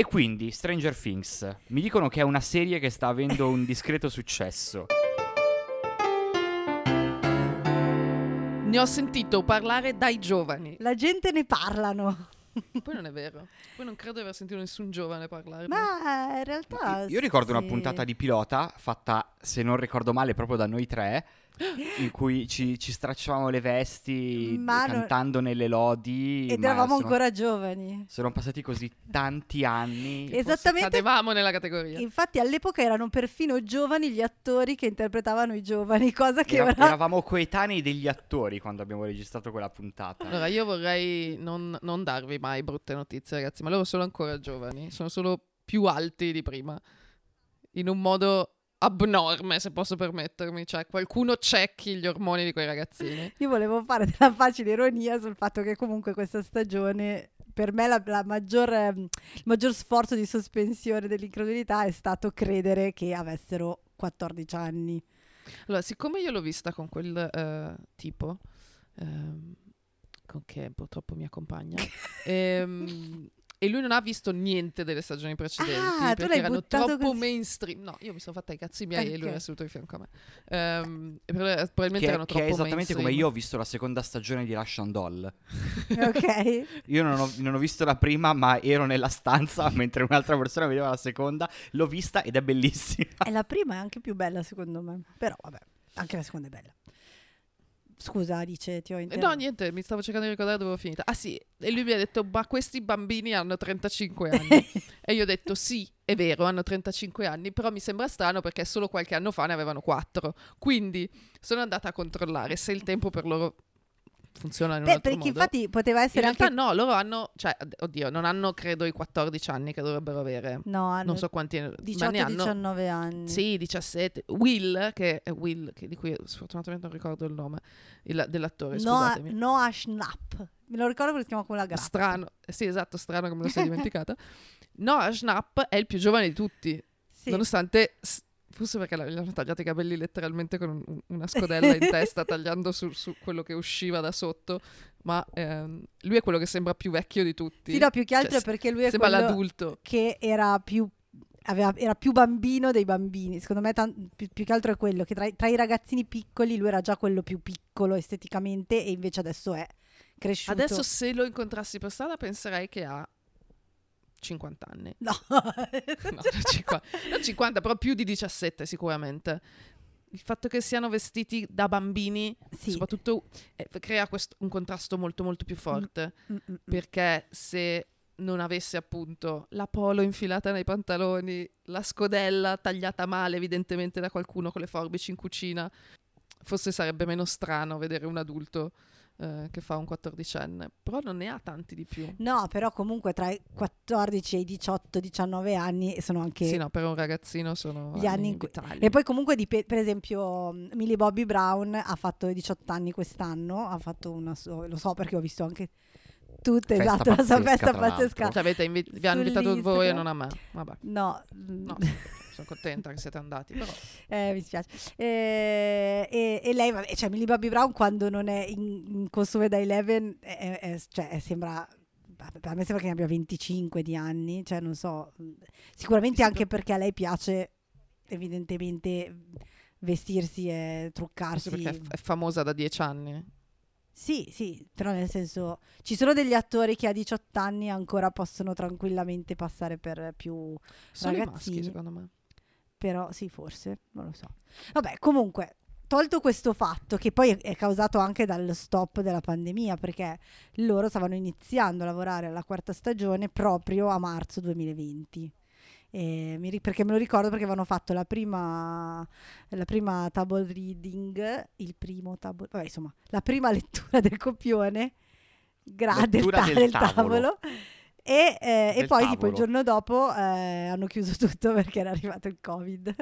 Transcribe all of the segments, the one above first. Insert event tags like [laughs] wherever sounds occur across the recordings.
E quindi, Stranger Things, mi dicono che è una serie che sta avendo un discreto successo. Ne ho sentito parlare dai giovani. La gente ne parlano. Poi non è vero. Poi non credo di aver sentito nessun giovane parlare. Ma in realtà. Io ricordo una sì. puntata di pilota fatta, se non ricordo male, proprio da noi tre, in cui ci, ci stracciavamo le vesti Ma non- cantando nelle lodi. Ed eravamo sono- ancora giovani. Sono passati così tanti anni. Esattamente. Cadevamo nella categoria. Infatti all'epoca erano perfino giovani gli attori che interpretavano i giovani, cosa che Era- ora... eravamo coetanei degli attori quando abbiamo registrato quella puntata. Allora, io vorrei non, non darvi mai brutte notizie, ragazzi, ma loro sono ancora giovani, sono solo più alti di prima, in un modo abnorme, se posso permettermi. Cioè, qualcuno cecchi gli ormoni di quei ragazzini. Io volevo fare della facile ironia sul fatto che comunque questa stagione, per me la, la maggior, ehm, il maggior sforzo di sospensione dell'incredulità è stato credere che avessero 14 anni. Allora, siccome io l'ho vista con quel eh, tipo, ehm, con che purtroppo mi accompagna, [laughs] ehm, e lui non ha visto niente delle stagioni precedenti Ah, tu perché l'hai erano troppo così. mainstream. No, io mi sono fatta i cazzi miei e lui era seduto di fianco a me. Per- probabilmente Che, erano che troppo è esattamente come mainstream. io ho visto la seconda stagione di Russian Doll. [laughs] Ok? Io non ho, non ho visto la prima, ma ero nella stanza [laughs] mentre un'altra persona vedeva la seconda. L'ho vista ed è bellissima. E la prima è anche più bella secondo me. Però vabbè, anche la seconda è bella. Scusa, dice, ti ho Eh, interrotto. No, niente, mi stavo cercando di ricordare dove ho finita. Ah sì, e lui mi ha detto, ma questi bambini hanno 35 anni. [laughs] e io ho detto, sì, è vero, hanno 35 anni, però mi sembra strano perché solo qualche anno fa ne avevano 4. Quindi sono andata a controllare se il tempo per loro funziona in un Beh, altro perché modo. infatti poteva In essere realtà anche... no, loro hanno, cioè, oddio, non hanno credo i 14 anni che dovrebbero avere. No, hanno Non so quanti, ma ne hanno 18-19 anni. Sì, 17. Will, che è Will, che- di cui sfortunatamente non ricordo il nome il- dell'attore, Noah, scusatemi. Noah Schnapp. Me lo ricordo perché si chiama come la grappa. Strano, sì, esatto, strano che me lo sia [laughs] dimenticata. Noah Schnapp è il più giovane di tutti, Sì. nonostante, s- forse perché gli hanno tagliato i capelli letteralmente con un- un- una scodella in testa, [laughs] tagliando su, su quello che usciva da sotto, ma ehm, lui è quello che sembra più vecchio di tutti. Sì, no, più che altro Cioè, è perché lui è sembra quello l'adulto. che era più, aveva- era più bambino dei bambini. Secondo me tan- più, più che altro è quello che tra, i- tra i ragazzini piccoli lui era già quello più piccolo esteticamente e invece adesso è cresciuto. Adesso se lo incontrassi per strada penserei che ha 50 anni. No. [laughs] No, 50, non 50, però più di 17 sicuramente. Il fatto che siano vestiti da bambini, sì. soprattutto, eh, crea questo- un contrasto molto molto più forte. Mm, mm, mm. Perché se non avesse appunto la polo infilata nei pantaloni, la scodella tagliata male evidentemente da qualcuno con le forbici in cucina, forse sarebbe meno strano vedere un adulto eh, che fa un quattordicenne. Però non ne ha tanti di più. No, però comunque tra i 14 e i 18-19 anni sono anche Sì, no, per un ragazzino sono gli anni in cui-. E poi comunque, dip- per esempio, mm, Millie Bobby Brown ha fatto i 18 anni quest'anno, ha fatto una so- lo so perché ho visto anche tutte, Festa esatto, la sua festa pazzesca. Cioè, avete invi- vi hanno invitato voi e non a me. Vabbè, No, mm, no, sono contenta che siete andati. Però. [laughs] eh, mi spiace. Eh, e, e lei, vabbè, cioè Millie Bobby Brown quando non è in, in costume da Eleven, è- è- cioè, sembra... A me sembra che ne abbia 25 di anni, cioè non so, sicuramente Sì, anche perché a lei piace evidentemente vestirsi e truccarsi. Forse perché è, famosa da dieci anni. Sì, sì, però nel senso ci sono degli attori che a 18 anni ancora possono tranquillamente passare per più Sono Ragazzini. maschi, secondo me. Però sì, forse, non lo so. Vabbè, comunque, tolto questo fatto che poi è- causato anche dal stop della pandemia, perché loro stavano iniziando a lavorare alla quarta stagione proprio a marzo 2020. E mi perché me lo ricordo perché avevano fatto la prima, la prima table reading, il primo table, vabbè, insomma, la prima lettura del copione gra- del, Lettura ta- del del tavolo. tavolo. E, eh, e poi tipo il tavolo. giorno dopo eh, hanno chiuso [laughs] tutto perché era arrivato il covid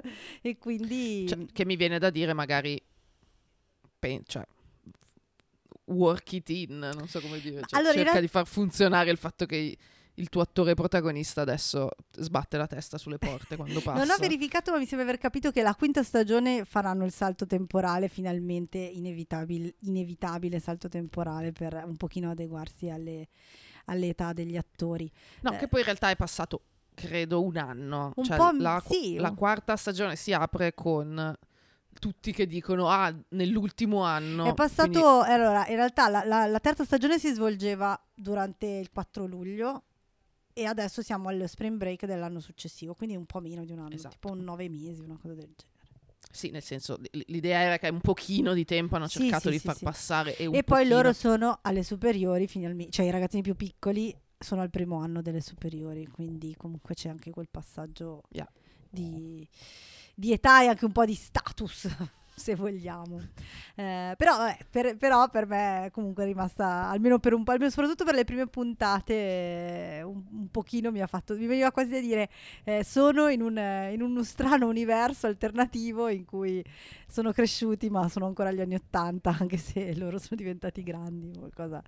e quindi Cioè, che mi viene da dire, magari. pe- cioè, work it in, non so come dire. Cioè, Allora, cerca real- di far funzionare il fatto che il tuo attore protagonista adesso sbatte la testa sulle porte quando passa. [laughs] non ho verificato ma mi sembra aver capito che la quinta stagione faranno il salto temporale finalmente inevitabile, inevitabile salto temporale per un pochino adeguarsi alle, all'età degli attori No, eh. che poi in realtà è passato credo un anno. Un Cioè, po' la, sì, la quarta stagione si apre con tutti che dicono ah nell'ultimo anno è passato, quindi- allora, in realtà la, la- la terza stagione si svolgeva durante il 4 luglio e adesso siamo allo spring break dell'anno successivo, quindi un po' meno di un anno, Esatto. tipo un nove mesi, una cosa del genere. Sì nel senso l'idea era che un pochino di tempo hanno Sì, cercato sì, di sì, far passare e, un E poi loro sono alle superiori finalmente, cioè i ragazzini più piccoli sono al primo anno delle superiori, quindi comunque c'è anche quel passaggio Yeah. di, di età e anche un po' di status, se vogliamo. Eh, però, vabbè, per, però per me comunque è rimasta, almeno per un po', almeno soprattutto per le prime puntate, un, un pochino mi ha fatto, mi veniva quasi da dire, eh, sono in, un, in uno strano universo alternativo in cui sono cresciuti ma sono ancora agli anni Ottanta, anche se loro sono diventati grandi, qualcosa,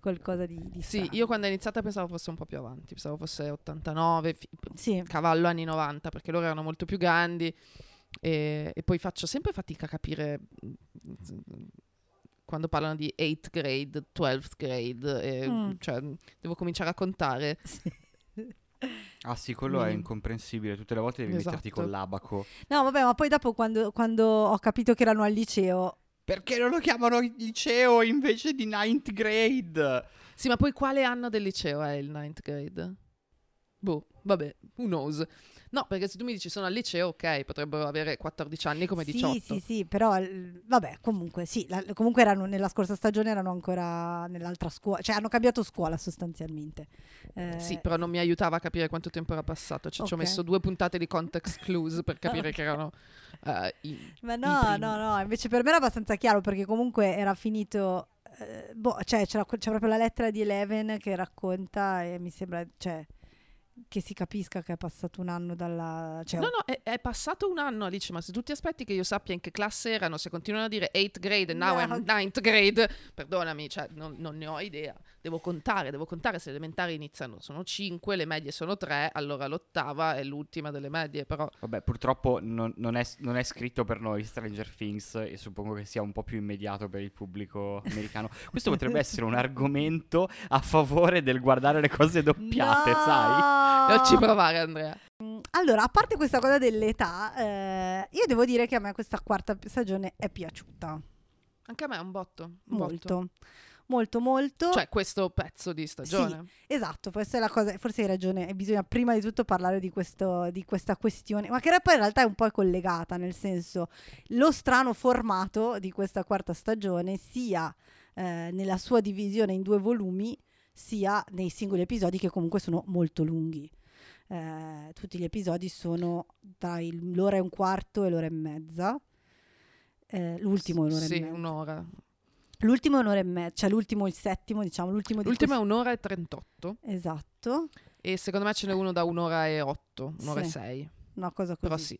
qualcosa di, di sì strano. io quando è iniziata pensavo fosse un po' più avanti pensavo fosse 89 fi- Sì, cavallo anni 90 perché loro erano molto più grandi e, e poi faccio sempre fatica a capire mm, quando parlano di 8th grade, 12th grade, e, Mm. cioè devo cominciare a contare. [laughs] sì. Ah sì, quello è Mm. incomprensibile. Tutte le volte devi metterti Esatto. con l'abaco. No, vabbè, ma poi dopo quando, quando ho capito che erano al liceo, Perché non lo chiamano liceo invece di ninth grade? Sì, ma poi quale anno del liceo è il 9th grade? Boh, vabbè, who knows. No, perché se tu mi dici sono al liceo, ok, potrebbero avere 14 anni come 18. Sì, sì, sì, però vabbè, comunque sì, la- comunque erano nella scorsa stagione erano ancora nell'altra scuola, cioè hanno cambiato scuola sostanzialmente. Eh, Sì, però non mi aiutava a capire quanto tempo era passato. Cioè, ci ho messo due puntate di context [laughs] clues per capire Ok. che erano [laughs] eh, i- Ma i no, primi. no, no, invece per me era abbastanza chiaro perché comunque era finito, eh, boh, cioè c'è proprio la lettera di Eleven che racconta e mi sembra, cioè, che si capisca che è passato un anno dalla... Cioè, No, no, è, è passato un anno, Alice, ma se tu ti aspetti che io sappia in che classe erano, se continuano a dire 8th grade e now No. I'm 9th grade, perdonami, cioè, non, non ne ho idea. Devo contare, devo contare se le elementari iniziano, sono 5, le medie sono 3, allora l'ottava è l'ultima delle medie, però Vabbè, purtroppo non, non è, non è scritto per noi Stranger Things e suppongo che sia un po' più immediato per il pubblico americano. [laughs] Questo potrebbe essere un argomento a favore del guardare le cose doppiate, No! sai? non ci provare Andrea. Mm, Allora, a parte questa cosa dell'età, eh, io devo dire che a me questa quarta stagione è piaciuta. Anche a me è un botto. un botto. Molto. Molto. Cioè, questo pezzo di stagione. Esatto, questa è la cosa, forse hai ragione, bisogna prima di tutto parlare di, questo, di questa questione, ma che poi in realtà è un po' collegata, nel senso lo strano formato di questa quarta stagione sia eh, nella sua divisione in due volumi, sia nei singoli episodi che comunque sono molto lunghi. Eh, tutti gli episodi sono tra l'ora e un quarto e l'ora e mezza. Eh, l'ultimo è un'ora Sì, e mezza. un'ora. L'ultimo è un'ora e mezza, cioè l'ultimo, il settimo, diciamo, l'ultimo di L'ultima è un'ora e 38 Esatto, e secondo me ce n'è uno da un'ora e 8, un'ora Sì. e 6. una cosa così. Però sì,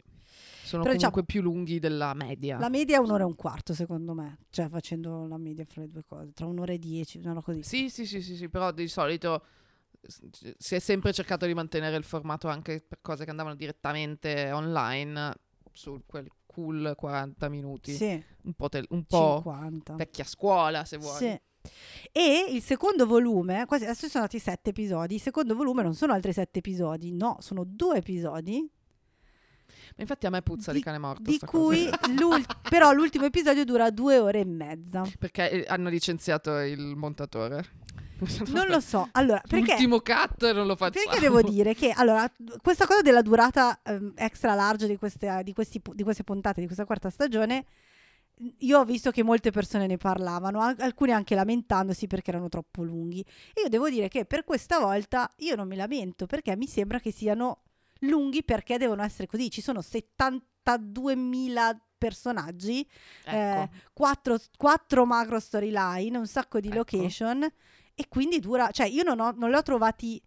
sono Però, comunque più lunghi della media. La media è un'ora e un quarto, secondo me. Cioè, facendo la media fra le due cose, tra un'ora e dieci, una roba così. Sì, sì, sì, sì, sì, però di solito si è sempre cercato di mantenere il formato anche per cose che andavano direttamente online su quel cool 40 minuti. Sì, Un po', tel- un po' 50. vecchia scuola, se vuoi. Sì. E il secondo volume, quasi adesso sono stati sette episodi. Il secondo volume non sono altri sette episodi, no, sono due episodi. Ma infatti a me puzza di, Di- cane morto. Di cui cosa. l'ul- però l'ultimo episodio dura due ore e mezza. Perché eh, hanno licenziato il montatore. Non lo so. Allora, perché? L'ultimo cut non lo facciamo. Perché devo dire che allora, questa cosa della durata ehm, extra large di queste, di, questi di queste puntate di questa quarta stagione, io ho visto che molte persone ne parlavano, al- alcune anche lamentandosi perché erano troppo lunghi. E io devo dire che per questa volta io non mi lamento perché mi sembra che siano lunghi perché devono essere così. Ci sono 72.000 personaggi, Ecco. eh, quattro, quattro macro storyline, un sacco di Ecco. location e quindi dura, cioè io non, ho, non le ho trovati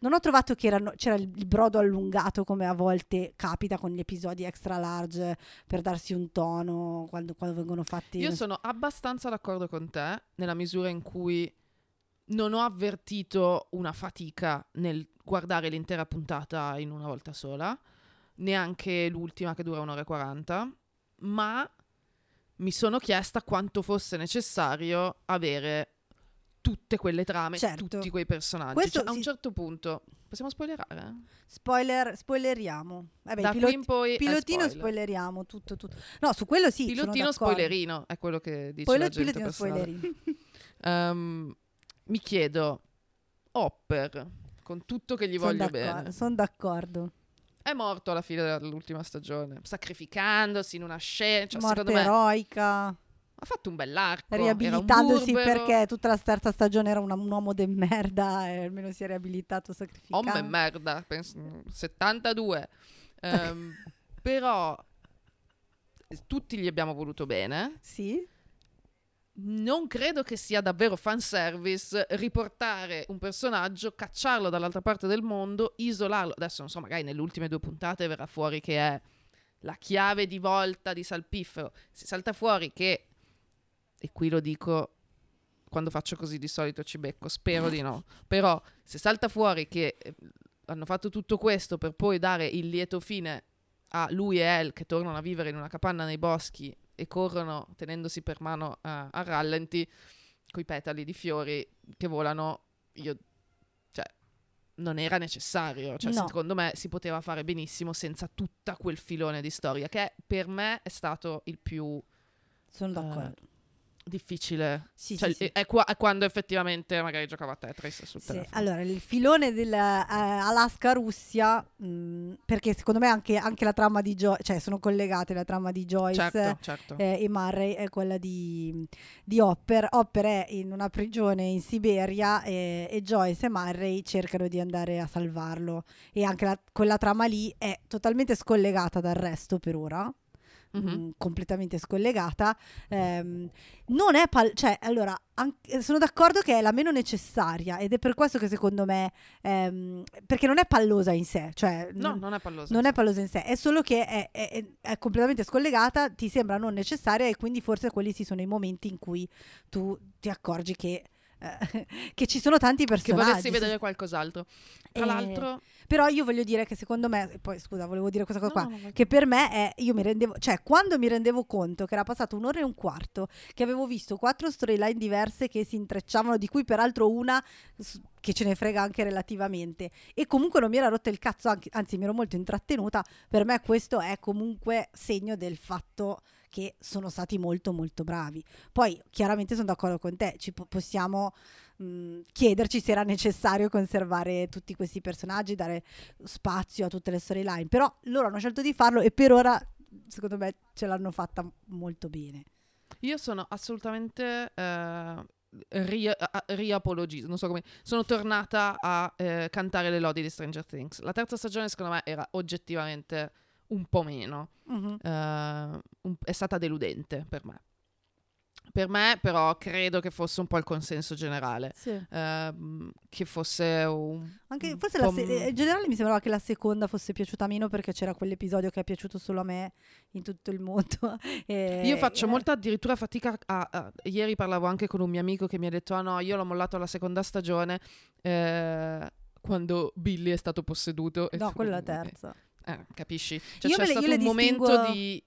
non ho trovato che erano- c'era il, brodo allungato come a volte capita con gli episodi extra large per darsi un tono quando, quando vengono fatti Io sono abbastanza d'accordo con te nella misura in cui non ho avvertito una fatica nel guardare l'intera puntata in una volta sola, neanche l'ultima che dura un'ora e 40, ma mi sono chiesta quanto fosse necessario avere tutte quelle trame, Certo. tutti quei personaggi. Questo Cioè, a un certo punto, possiamo spoilerare? Spoiler, spoileriamo. Vabbè, da il pilot- qui in poi pilotino spoiler. spoileriamo tutto, tutto. No, su quello sì. Pilotino spoilerino è quello che dice Poi la gente pilotino spoilerino. [laughs] Ehm, mi chiedo, Hopper, con tutto che gli Sono voglio bene, Sono d'accordo. è morto alla fine dell'ultima stagione, sacrificandosi in una scena. Cioè, Morte secondo me eroica, ha fatto un bell'arco. un riabilitandosi burbero. perché tutta la terza stagione era una- un uomo de merda e almeno si è riabilitato sacrificando. Homme merda, penso, 72. Ehm, [laughs] però tutti gli abbiamo voluto bene. Sì, Non credo che sia davvero fanservice riportare un personaggio, cacciarlo dall'altra parte del mondo, isolarlo. Adesso non so, magari nelle ultime due puntate verrà fuori che è la chiave di volta di Salpiffero. Si salta fuori che, e qui lo dico quando faccio così di solito ci becco, spero di no. Però se salta fuori che eh, hanno fatto tutto questo per poi dare il lieto fine a lui e El che tornano a vivere in una capanna nei boschi e corrono tenendosi per mano a, a rallenti coi petali di fiori che volano, io cioè non era necessario, cioè No. secondo me si poteva fare benissimo senza tutta quel filone di storia che per me è stato il più sono Eh, d'accordo. Difficile. Sì, Cioè, sì. È, qua- è quando effettivamente magari giocava a Tetris sul Sì, telefono. allora il filone dell'Alaska-Russia, perché secondo me anche, anche la trama di Joyce, cioè sono collegate la trama di Joyce certo, certo. eh, e Murray è quella di, di Hopper. Hopper è in una prigione in Siberia e, e Joyce e Murray cercano di andare a salvarlo e anche la- quella trama lì è totalmente scollegata dal resto per ora. Mhm. mm, completamente scollegata. Ehm, non è pal- cioè, allora, anche- sono d'accordo che è la meno necessaria ed è per questo che secondo me, ehm, perché non è pallosa in sé, cioè, No, non, non è palloso. non è pallosa in sé, è solo che è, è- è- completamente scollegata, ti sembra non necessaria e quindi forse quelli sì sono i momenti in cui tu ti accorgi che, [laughs] che ci sono tanti che personaggi. vorresti vedere qualcos'altro. Tra Eh, l'altro, Però io voglio dire che secondo me, poi scusa, volevo dire questa cosa No, qua, no, vai. che per me è, io mi rendevo, cioè quando mi rendevo conto che era passato un'ora e un quarto, che avevo visto quattro storyline diverse che si intrecciavano, di cui peraltro una che ce ne frega anche relativamente, e comunque non mi era rotto il cazzo, anche- anzi mi ero molto intrattenuta, per me questo è comunque segno del fatto che sono stati molto molto bravi. Poi chiaramente sono d'accordo con te, ci po- possiamo mh, chiederci se era necessario conservare tutti questi personaggi, dare spazio a tutte le storyline, però loro hanno scelto di farlo e per ora secondo me ce l'hanno fatta molto bene. io sono assolutamente eh, ri- a- non so come... Sono tornata a eh, cantare le lodi di Stranger Things. La terza stagione secondo me era oggettivamente un po' meno. Mhm. eh, un- è stata deludente per me. Per me, però, credo che fosse un po' il consenso generale. Sì. ehm, che fosse un. Anche, un forse la se- m- in generale mi sembrava che la seconda fosse piaciuta meno perché c'era quell'episodio che è piaciuto solo a me in tutto il mondo. [laughs] E- Io faccio eh, molta addirittura fatica a, a- Ieri parlavo anche con un mio amico che mi ha detto: Ah no, io l'ho mollato alla seconda stagione. eh, quando Billy è stato posseduto. E No, quella è la terza. Eh, capisci? Cioè, Io c'è le- stato un momento distinguo- di.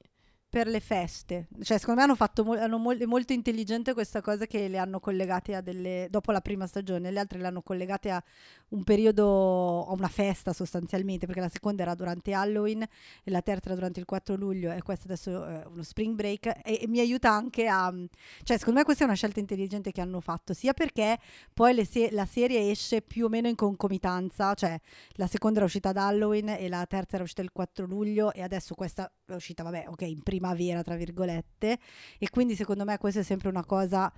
Per le feste. Cioè, secondo me hanno fatto mol- hanno è molto intelligente questa cosa che le hanno collegate a delle dopo la prima stagione, le altre le hanno collegate a un periodo a una festa sostanzialmente, perché la seconda era durante Halloween e la terza era durante il 4 luglio e questo adesso è uno spring break e, e mi aiuta anche a cioè, secondo me questa è una scelta intelligente che hanno fatto, sia perché poi se- la serie esce più o meno in concomitanza, cioè la seconda era uscita ad Halloween e la terza era uscita il 4 luglio e adesso questa è uscita, vabbè, ok, in primavera, tra virgolette, e quindi secondo me questa è sempre una cosa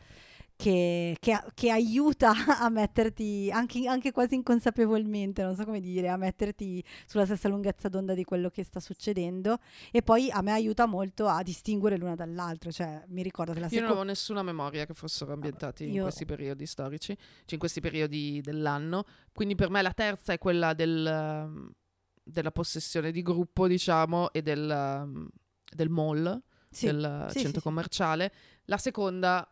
che, che- che aiuta [laughs] a metterti, anche, anche quasi inconsapevolmente, non so come dire, a metterti sulla stessa lunghezza d'onda di quello che sta succedendo e poi a me aiuta molto a distinguere l'una dall'altra, cioè mi ricordo che la Io non avevo nessuna memoria che fossero ambientati in Io- questi periodi storici, cioè in questi periodi dell'anno. Quindi per me la terza è quella del, della possessione di gruppo, diciamo, e del, um, del mall, Sì, del sì, centro sì, commerciale. La seconda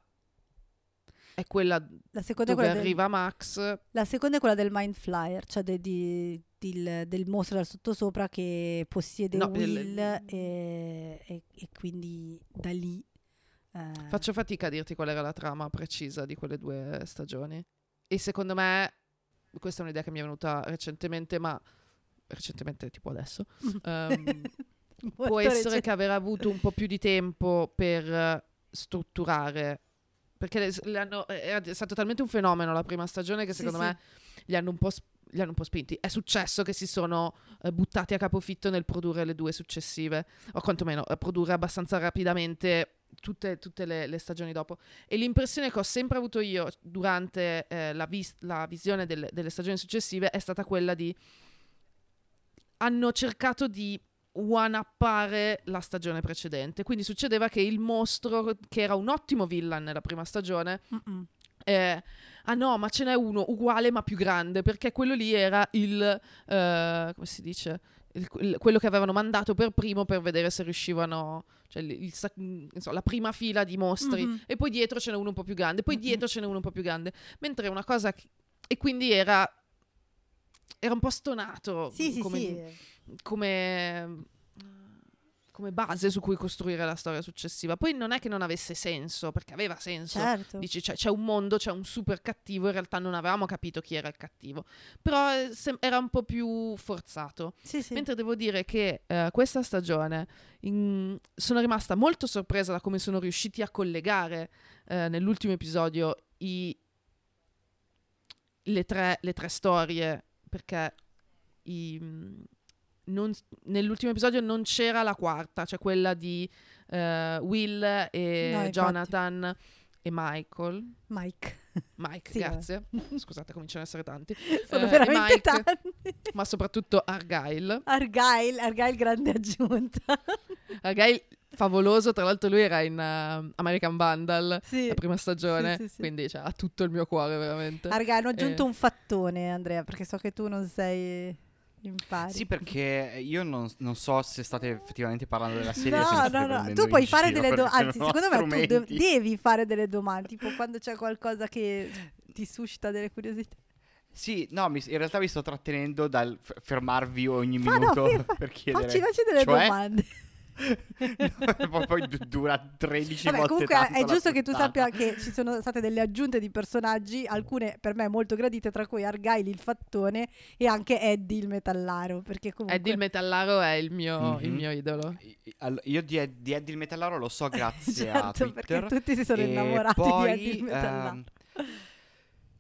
è quella La seconda, è dove quella del, arriva Max. la seconda è quella del Mind Flyer, cioè de- di- del, del mostro dal sottosopra che possiede No, Will il- e, e- e quindi da lì Eh, Faccio fatica a dirti qual era la trama precisa di quelle due stagioni. E secondo me, questa è un'idea che mi è venuta recentemente, ma recentemente tipo adesso. ehm, [laughs] può essere che aver avuto un po' più di tempo per eh, strutturare. Perché hanno- è stato talmente un fenomeno la prima stagione che Sì, secondo sì. me li hanno un po'. sp- li hanno un po' spinti. È successo che si sono eh, buttati a capofitto nel produrre le due successive, o quantomeno a produrre abbastanza rapidamente tutte, tutte le, le stagioni dopo. E l'impressione che ho sempre avuto io durante eh, la, vis- la visione delle, delle stagioni successive è stata quella di hanno cercato di one-uppare la stagione precedente. Quindi succedeva che il mostro, che era un ottimo villain nella prima stagione, eh, ah no, ma ce n'è uno uguale ma più grande, perché quello lì era il, eh, come si dice, Il- il- quello che avevano mandato per primo per vedere se riuscivano, cioè il- insomma, la prima fila di mostri, Mhm. e poi dietro ce n'è uno un po' più grande, poi Mhm. dietro ce n'è uno un po' più grande, mentre una cosa, che- e quindi era, era un po' stonato Sì, sì, come, sì. come come base su cui costruire la storia successiva. Poi non è che non avesse senso, perché aveva senso. Certo. Dici, cioè, c'è un mondo, c'è un super cattivo, in realtà non avevamo capito chi era il cattivo, però eh, sem- era un po' più forzato. Sì, sì. Mentre devo dire che eh, questa stagione in- sono rimasta molto sorpresa da come sono riusciti a collegare eh, nell'ultimo episodio i- le, tre, le tre storie, perché i- mm, non- nell'ultimo episodio non c'era la quarta, cioè quella di eh, Will e No. Jonathan e Michael. Mike. Mike, Sì, grazie. [laughs] Scusate, cominciano ad essere tanti. [laughs] Sono Eh, e veramente Mike, tanti. ma soprattutto Argyle. Argyle, Argyle grande aggiunta. [laughs] Argyle favoloso, tra l'altro lui era in eh, American Vandal sì. la prima stagione, Sì, sì, quindi cioè, ha tutto il mio cuore veramente. Argyle, hanno aggiunto Eh. un fattone, Andrea, perché so che tu non sei in pari. Sì, perché io non, non so se state effettivamente parlando della serie. No, no, no, tu puoi fare delle domande, anzi, secondo me tu de- devi fare delle domande, tipo quando c'è qualcosa che ti suscita delle curiosità. Sì, no, mi- in realtà vi sto trattenendo dal f- fermarvi ogni no, minuto fa- [laughs] per chiedere. Facci, facci delle Cioè? domande. [laughs] No, poi du- dura 13 Vabbè, volte comunque tanto è giusto che tu sappia che ci sono state delle aggiunte di personaggi, alcune per me molto gradite, tra cui Argyle il fattone e anche Eddie il metallaro, perché comunque Eddie il metallaro è il mio, il Mhm. mio idolo. All- Io di, Ed- di Eddie il Metallaro lo so [laughs] grazie a certo, Twitter. perché tutti si sono innamorati poi, di Eddie il metallaro. ehm,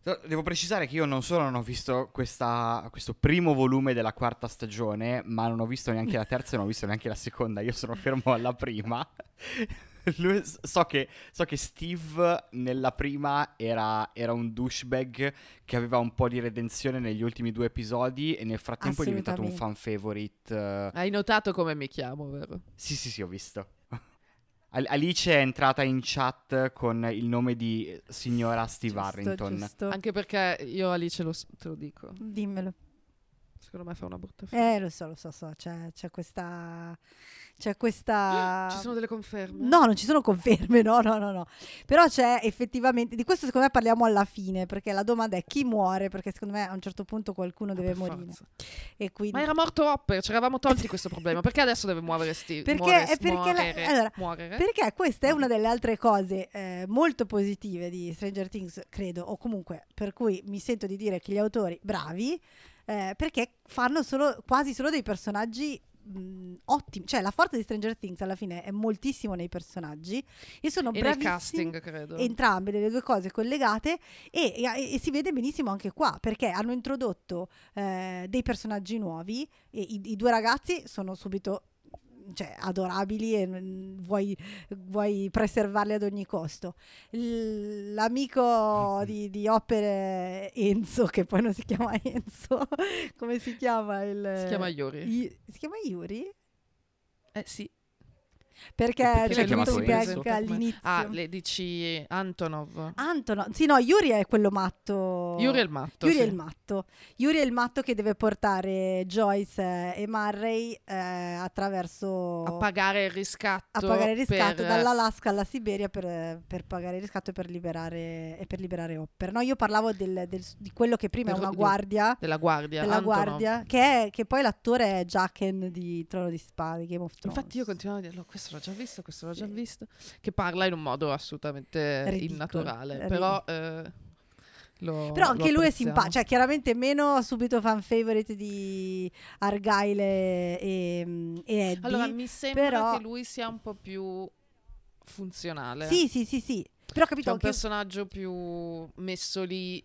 Devo precisare che io non solo non ho visto questa- questo primo volume della quarta stagione, ma non ho visto neanche la terza e non ho visto neanche la seconda. Io sono fermo alla prima. [laughs] Lui- so, che, so che Steve nella prima era, era un douchebag che aveva un po' di redenzione negli ultimi due episodi e nel frattempo è diventato un fan favorite. eh, Hai notato come mi chiamo, vero? sì, sì, sì, ho visto. Al- Alice è entrata in chat con il nome di signora Steve Giusto, Harrington. giusto. Anche perché io Alice lo, te lo dico. Dimmelo. Secondo me fa una brutta fine. Eh, lo so, lo so, so, c'è, c'è questa... C'è questa... [gasps] Ci sono delle conferme? No, non ci sono conferme, no, no, no, no. Però c'è effettivamente, di questo secondo me parliamo alla fine, perché la domanda è chi muore, perché secondo me a un certo punto qualcuno Ah, deve morire. E quindi... Ma era morto Hopper, ci eravamo tolti questo problema. Perché adesso deve muovere Steve? Perché- muore- è perché la- muorere- allora, muorere? Perché questa è una delle altre cose eh, molto positive di Stranger Things, credo, o comunque per cui mi sento di dire che gli autori bravi, eh, perché fanno solo, quasi solo dei personaggi mh, ottimi. Cioè, la forza di Stranger Things alla fine è moltissimo nei personaggi e sono e nel casting, credo. Entrambe le due cose collegate e, e- e si vede benissimo anche qua perché hanno introdotto eh, dei personaggi nuovi e i, i due ragazzi sono subito cioè, adorabili e vuoi, vuoi preservarli ad ogni costo. L'amico [laughs] di, di opere Enzo, che poi non si chiama [laughs] Enzo, come si chiama? Il, Si chiama Yuri. I- si chiama Yuri? Eh sì. Perché Perché un Enzo? gag all'inizio. Ah, le dici Antonov. Antonov, sì no, Yuri è quello matto. Yuri è il matto. Yuri sì. è il matto. Yuri è il matto che deve portare Joyce eh, e Murray eh, attraverso a pagare il riscatto. a pagare il riscatto per- dall'Alaska alla Siberia per, per pagare il riscatto e per liberare, e per liberare Hopper. No, io parlavo del- del- di quello che prima è Del- una guardia. della guardia. Della Antonov. guardia, che, è, che poi l'attore è Jacken di Trono di Spade, Game of Thrones. Infatti io continuavo a dirlo, questo questo l'ho già visto, questo l'ho già visto, che parla in un modo assolutamente Ridicolo, innaturale, però eh, lo- Però anche lui è simpatico, cioè chiaramente meno subito fan favorite di Argyle e, e Eddie. Allora, mi sembra però- che lui sia un po' più funzionale. Sì, sì, sì, sì. Però capito C'è un personaggio più messo lì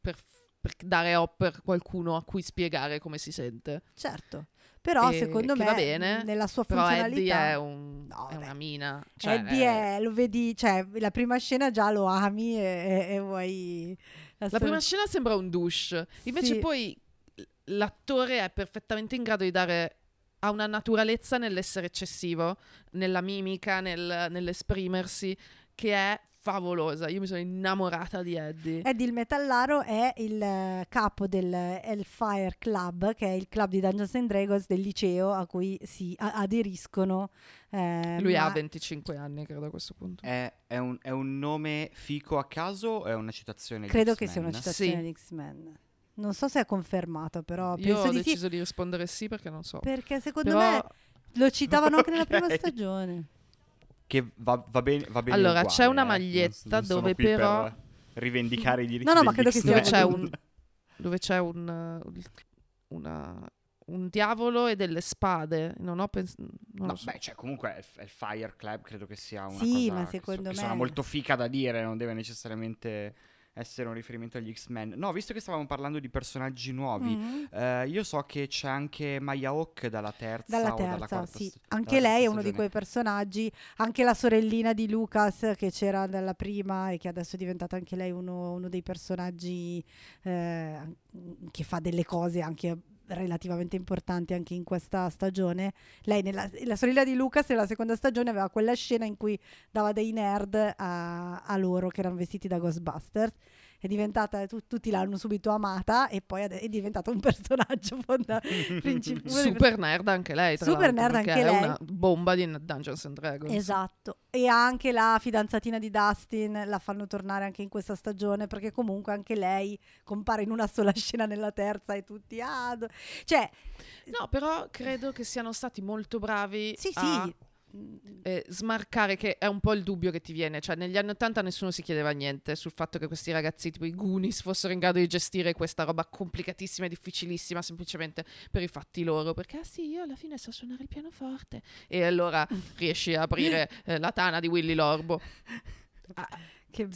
per, per dare Hopper per qualcuno a cui spiegare come si sente. certo. Però E- secondo me bene, nella sua Però Eddie funzionalità è, un- No, è una mina. Cioè, Eddie è- è, lo vedi, cioè la prima scena già lo ami e, e- e vuoi La prima scena sembra un douche, invece Sì. poi l'attore è perfettamente in grado di dare ha una naturalezza nell'essere eccessivo, nella mimica, nel- nell'esprimersi, che è favolosa. Io mi sono innamorata di Eddie. Eddie il metallaro è il eh, capo del Hellfire Club, che è il club di Dungeons and Dragons del liceo a cui si a- aderiscono. eh, Lui ma- ha 25 anni, credo, a questo punto. È, è un, è un nome fico a caso o è una citazione di Credo che sia una X-Men? citazione Sì. di X-Men. Non so se è confermato, però Io ho di sì. deciso di rispondere sì perché non so. Perché secondo Però, me lo citavano anche nella [laughs] prima stagione. Che va, va bene, va bene Allora, uguale, c'è una eh. maglietta Non- non sono dove però- per rivendicare i diritti No, no, ma credo che sia [laughs] dove c'è un, dove c'è un, una- un diavolo e delle spade. Non ho pensato. Non No, lo so. beh, cioè, comunque il- il Fire Club credo che sia una Sì, cosa ma secondo che me- suona molto fica da dire, non deve necessariamente essere un riferimento agli X-Men. No, visto che stavamo parlando di personaggi nuovi, Mhm. eh, io so che c'è anche Maya Hawk dalla terza Dalla o dalla terza, quarta sì. st- Anche dalla lei è terza uno di stagione. quei personaggi, anche la sorellina di Lucas che c'era nella prima e che adesso è diventata anche lei uno, uno dei personaggi eh, che fa delle cose anche relativamente importanti anche in questa stagione. Lei, nella, la sorella di Lucas nella seconda stagione aveva quella scena in cui dava dei nerd a, a loro che erano vestiti da Ghostbusters. È diventata, tu- tutti l'hanno subito amata e poi è diventata un personaggio fondamentale. [laughs] Super nerd anche lei. Tra Super nerd perché anche è lei. una bomba di Dungeons and Dragons. Esatto, e anche la fidanzatina di Dustin la fanno tornare anche in questa stagione perché comunque anche lei compare in una sola [laughs] scena nella terza e tutti ah, do-". cioè No, però credo che siano stati molto bravi sì a sì eh, smarcare che è un po' il dubbio che ti viene. Cioè, negli anni Ottanta nessuno si chiedeva niente sul fatto che questi ragazzi, tipo i Goonies, fossero in grado di gestire questa roba complicatissima e difficilissima semplicemente per i fatti loro. Perché, ah sì, io alla fine so suonare il pianoforte. E allora riesci a aprire eh, la tana di Willy Lorbo. [laughs] Ah,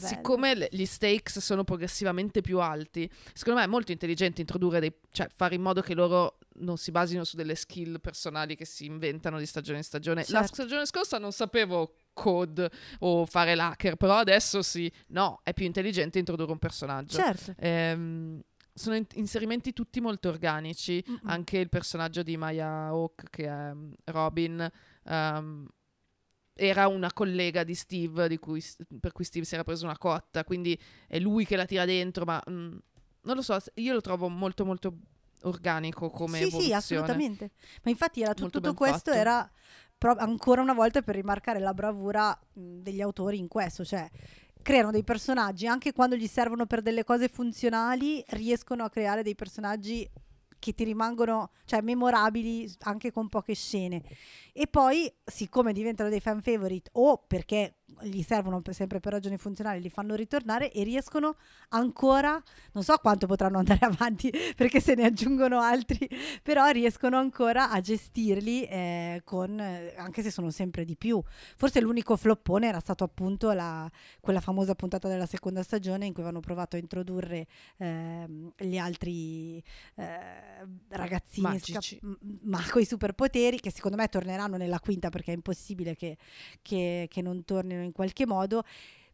Siccome gli stakes sono progressivamente più alti, secondo me è molto intelligente introdurre dei, cioè fare in modo che loro non si basino su delle skill personali che si inventano di stagione in stagione. La Certo. stagione scorsa non sapevo code o fare l'hacker, però adesso sì. No, è più intelligente introdurre un personaggio. certo Ehm, sono in- inserimenti tutti molto organici, Mm-mm. anche il personaggio di Maya Hawk che è mm, Robin ehm, era una collega di Steve di cui, per cui Steve si era preso una cotta, quindi è lui che la tira dentro, ma mm, non lo so, io lo trovo molto molto organico come sì sì evoluzione. assolutamente ma infatti era tutto ben questo fatto. era pro- ancora una volta per rimarcare la bravura mh, degli autori in questo cioè creano dei personaggi anche quando gli servono per delle cose funzionali riescono a creare dei personaggi che ti rimangono cioè memorabili anche con poche scene. E poi siccome diventano dei fan favorite o perché gli servono per- sempre per ragioni funzionali li fanno ritornare e riescono ancora non so quanto potranno andare [laughs] avanti perché se ne aggiungono altri però riescono ancora a gestirli eh, con eh, anche se sono sempre di più. Forse l'unico floppone era stato appunto la, quella famosa puntata della seconda stagione in cui avevano provato a introdurre ehm, gli altri eh, ragazzini m- ma con i superpoteri che secondo me torneranno nella quinta perché è impossibile che, che- che non tornino in qualche modo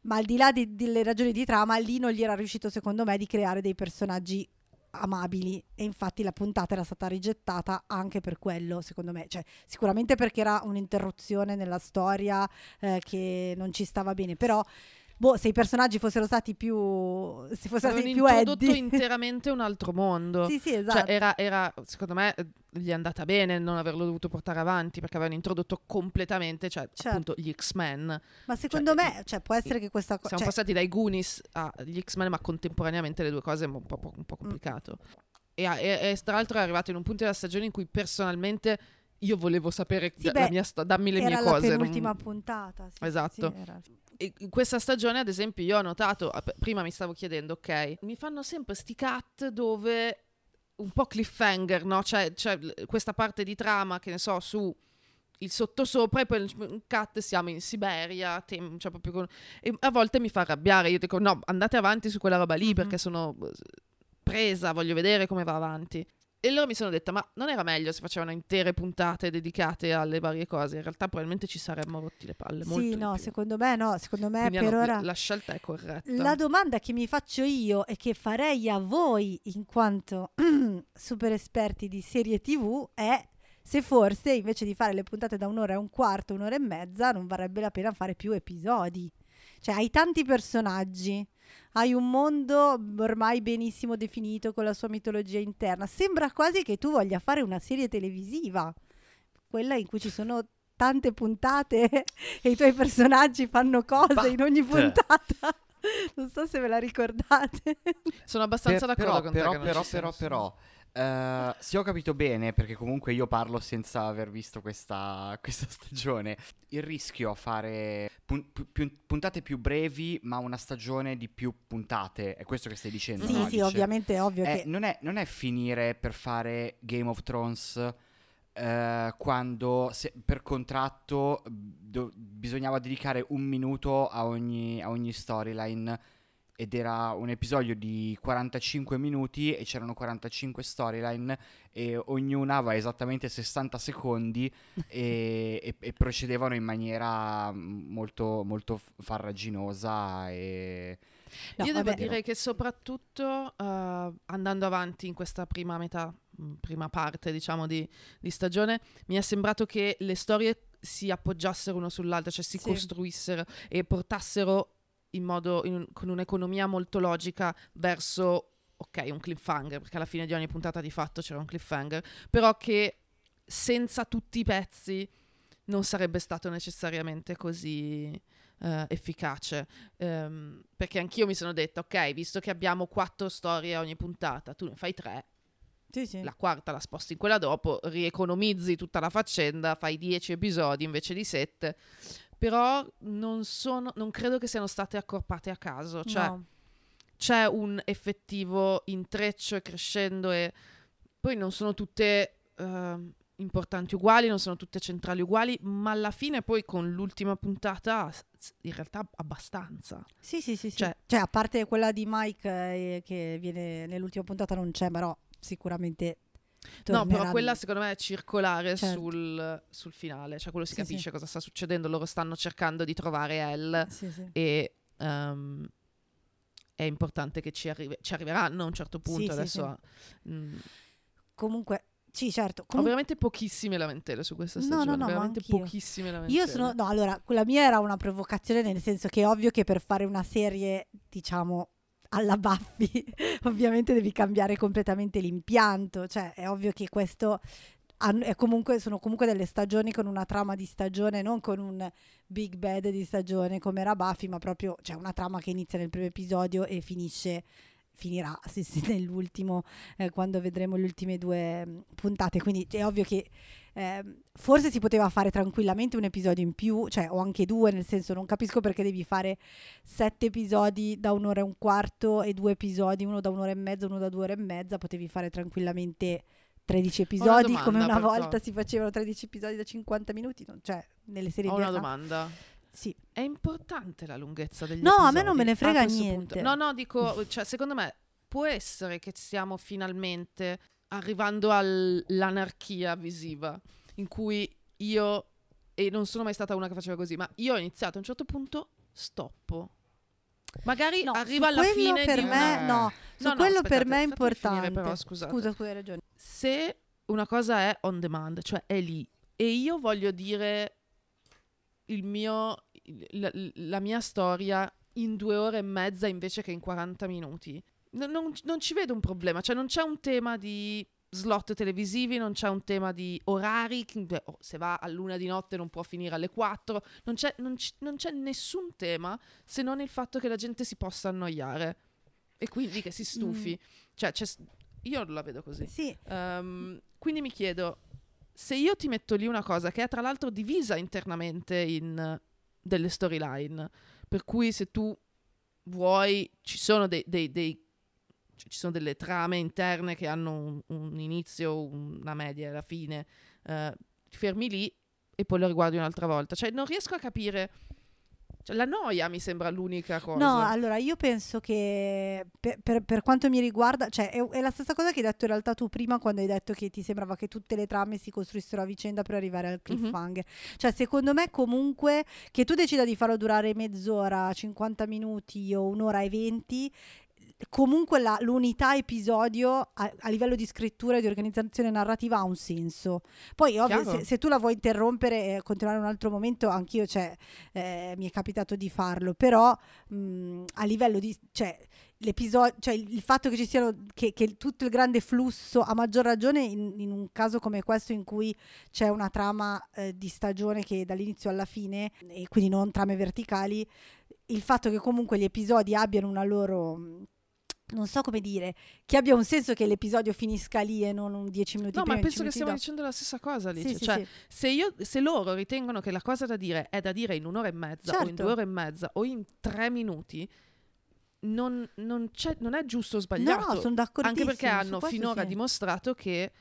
ma al di là delle ragioni di trama lì non gli era riuscito secondo me di creare dei personaggi amabili. E infatti la puntata era stata rigettata anche per quello secondo me. Cioè sicuramente perché era un'interruzione nella storia eh, che non ci stava bene però boh se i personaggi fossero stati più se fossero Avevano stati più introdotto Eddie [laughs] interamente un altro mondo. sì sì Cioè, esatto era, era, secondo me, eh, gli è andata bene non averlo dovuto portare avanti perché avevano introdotto completamente, cioè, Certo. appunto, gli X-Men. ma secondo cioè, me cioè, può essere che questa cosa Siamo passati dai Goonies agli X-Men, ma contemporaneamente le due cose è un po', un po' complicato. E, e- e tra l'altro è arrivato in un punto della stagione in cui personalmente io volevo sapere Sì, la beh, mia sto- dammi le Era mie la cose. non- penultima puntata. sì, Esatto. sì, era- in questa stagione, ad esempio, io ho notato, ah, prima mi stavo chiedendo, ok, mi fanno sempre sti cut dove un po' cliffhanger, no? Cioè, c'è l- questa parte di trama, che ne so, su il sottosopra e poi un cut siamo in Siberia, tem- cioè proprio con- e a volte mi fa arrabbiare, io dico no, andate avanti su quella roba lì Mhm. perché sono presa, voglio vedere come va avanti. E loro mi sono detta, ma non era meglio se facevano intere puntate dedicate alle varie cose? In realtà probabilmente ci saremmo rotti le palle Sì, no, secondo me no, secondo me Quindi per hanno- ora... la scelta è corretta. La domanda che mi faccio io e che farei a voi in quanto [clears throat] super esperti di serie TV è se forse invece di fare le puntate da un'ora e un quarto, un'ora e mezza, non varrebbe la pena fare più episodi. Cioè, hai tanti personaggi, hai un mondo ormai benissimo definito con la sua mitologia interna. Sembra quasi che tu voglia fare una serie televisiva, quella in cui ci sono tante puntate [laughs] e i tuoi personaggi fanno cose But- in ogni puntata. Non so se ve la ricordate. Sono abbastanza Per- d'accordo però, con te però, che non però, però, senso. però, eh, se ho capito bene, perché comunque io parlo senza aver visto questa, [laughs] questa stagione, il rischio a fare pun- pu- più- puntate più brevi, ma una stagione di più puntate, è questo che stai dicendo? sì, no, sì, Alice? ovviamente è ovvio Eh, che non, è, non è finire per fare Game of Thrones eh, quando se- per contratto do- bisognava dedicare un minuto a ogni, a ogni storyline ed era un episodio di 45 minuti e c'erano 45 storyline e ognuna aveva esattamente 60 secondi [laughs] e, e- e procedevano in maniera molto, molto farraginosa e... No, Io devo vabbè, dire che soprattutto eh, andando avanti in questa prima metà, mh, prima parte diciamo di, di stagione, mi è sembrato che le storie si appoggiassero uno sull'altra, cioè si Sì. costruissero e portassero in modo, in con un'economia molto logica verso, ok, un cliffhanger, perché alla fine di ogni puntata di fatto c'era un cliffhanger, però che senza tutti i pezzi non sarebbe stato necessariamente così eh, efficace. Ehm, perché anch'io mi sono detta, ok, visto che abbiamo quattro storie a ogni puntata, tu ne fai tre, sì, sì. la quarta la sposti in quella dopo, rieconomizzi tutta la faccenda, fai dieci episodi invece di sette. Però non, sono, non credo che siano state accorpate a caso. Cioè, No. c'è un effettivo intreccio e crescendo e poi non sono tutte ehm, importanti uguali, non sono tutte centrali uguali, ma alla fine poi con l'ultima puntata in realtà abbastanza. Sì, sì, sì, sì. Cioè- Cioè, a parte quella di Mike eh, che viene nell'ultima puntata non c'è, però sicuramente No, però tornerà- quella secondo me è circolare Certo. sul, sul finale, cioè quello si Sì, capisce sì. cosa sta succedendo, loro stanno cercando di trovare Elle Sì, e ehm, è importante che ci, arrivi- ci arriveranno a un certo punto. Adesso mm, Comunque, sì, certo. ho Comunque, veramente pochissime lamentele su questa No, stagione, no, no, ma veramente pochissime lamentele. io sono... No, allora, quella mia era una provocazione nel senso che è ovvio che per fare una serie, diciamo, alla Buffy, [laughs] ovviamente devi cambiare completamente l'impianto. Cioè, è ovvio che questo... comunque, sono comunque delle stagioni con una trama di stagione, non con un big bad di stagione come era Buffy, ma proprio c'è una trama che inizia nel primo episodio e finisce finirà [laughs] sì, sì, nell'ultimo eh, quando vedremo le ultime due mh, puntate. Quindi è ovvio che ehm, forse si poteva fare tranquillamente un episodio in più cioè o anche due nel senso non capisco perché devi fare sette episodi da un'ora e un quarto e due episodi uno da un'ora e mezza uno da due ore e mezza potevi fare tranquillamente 13 episodi domanda, come una volta si facevano 13 episodi da 50 minuti non- cioè nelle serie Ho di una domanda. Sì È importante la lunghezza degli No, a me episodi? non me ne frega niente. punto? No, no, dico, cioè, secondo me può essere che stiamo finalmente arrivando all'anarchia visiva, in cui io, e non sono mai stata una che faceva così, ma io ho iniziato a un certo punto, stoppo. Magari No, arriva alla fine per di me una... no su No, no, quello aspettate, per me è finire importante però, scusate. scusa scusa hai ragione se una cosa è on demand, cioè è lì, e io voglio dire mio, la, la mia storia in due ore e mezza invece che in 40 minuti, non, non- non ci vedo un problema, cioè non c'è un tema di slot televisivi, non c'è un tema di orari, beh, oh, se va a luna di notte non può finire alle 4, non c'è, non ci- non c'è nessun tema se non il fatto che la gente si possa annoiare e quindi che si stufi. Cioè, c'è- io la vedo così. sì Ehm, quindi mi chiedo, se io ti metto lì una cosa che è tra l'altro divisa internamente in eh, delle storyline, per cui se tu vuoi, ci sono dei, dei- dei- ci sono delle trame interne che hanno un, un inizio, una media e la fine, ti fermi lì e poi lo riguardi un'altra volta. Cioè, non riesco a capire. Cioè, la noia mi sembra l'unica cosa. No, allora io penso che per, per- per quanto mi riguarda, cioè è, è la stessa cosa che hai detto in realtà tu prima quando hai detto che ti sembrava che tutte le trame si costruissero a vicenda per arrivare al cliffhanger. Cioè secondo me comunque che tu decida di farlo durare mezz'ora, 50 minuti o un'ora e 20 comunque la- l'unità episodio a, a livello di scrittura e di organizzazione narrativa ha un senso. Poi ovvio se, se tu la vuoi interrompere e continuare un altro momento, anch'io cioè, eh, mi è capitato di farlo, però mh, a livello di... Cioè, l'episodio, cioè il fatto che ci siano che, che tutto il grande flusso, a maggior ragione in, in un caso come questo in cui c'è una trama eh, di stagione che dall'inizio alla fine, e quindi non trame verticali, il fatto che comunque gli episodi abbiano una loro non so come dire, che abbia un senso che l'episodio finisca lì e non 10 minuti No, prima. ma 10 penso che stiamo dopo. dicendo la stessa cosa, Alice. Sì, sì, cioè, sì. Se, io, se loro ritengono che la cosa da dire è da dire in un'ora e mezza, o in Certo. due ore e mezza, o in tre minuti, non, non c'è- non è giusto o sbagliato. No, sono d'accordissimo. Anche perché hanno finora dimostrato che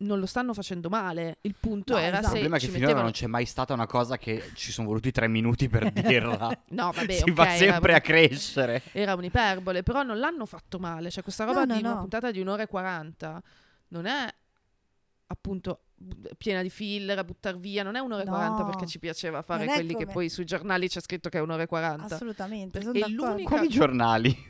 non lo stanno facendo male. Il punto No, era esatto. Il se problema è che finora mettevano... non c'è mai stata una cosa che ci sono voluti tre minuti per [laughs] dirla. No, vabbè, si ok, va sempre era, a crescere. era un'iperbole, però non l'hanno fatto male. Cioè, questa roba No, no, di una puntata di un'ora e 40 non è appunto piena di filler a buttar via, non è un'ora e. 40 perché ci piaceva fare quelli che come- poi sui giornali c'è scritto che è un'ora e 40. Assolutamente, sono d'accordo. l'unica- Come i giornali.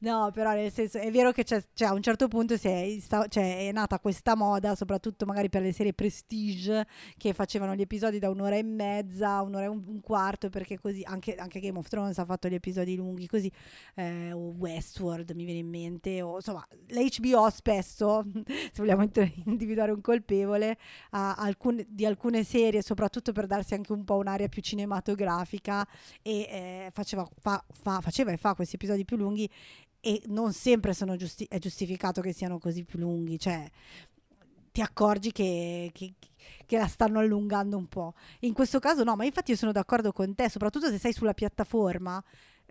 No, però nel senso è vero che c'è, cioè, a un certo punto è, sta- cioè, è nata questa moda, soprattutto magari per le serie Prestige, che facevano gli episodi da un'ora e mezza, un'ora e un, un quarto, perché così anche, anche Game of Thrones ha fatto gli episodi lunghi così, eh, o Westworld mi viene in mente, o insomma l'HBO spesso, [laughs] se vogliamo individuare un colpevole, ha alcune- di alcune serie, soprattutto per darsi anche un po' un'area più cinematografica, e eh, faceva, fa- fa- faceva e fa questi episodi più lunghi e non sempre giusti- è giustificato che siano così più lunghi, cioè ti accorgi che, che- che la stanno allungando un po'. In questo caso no, ma infatti io sono d'accordo con te, soprattutto se sei sulla piattaforma.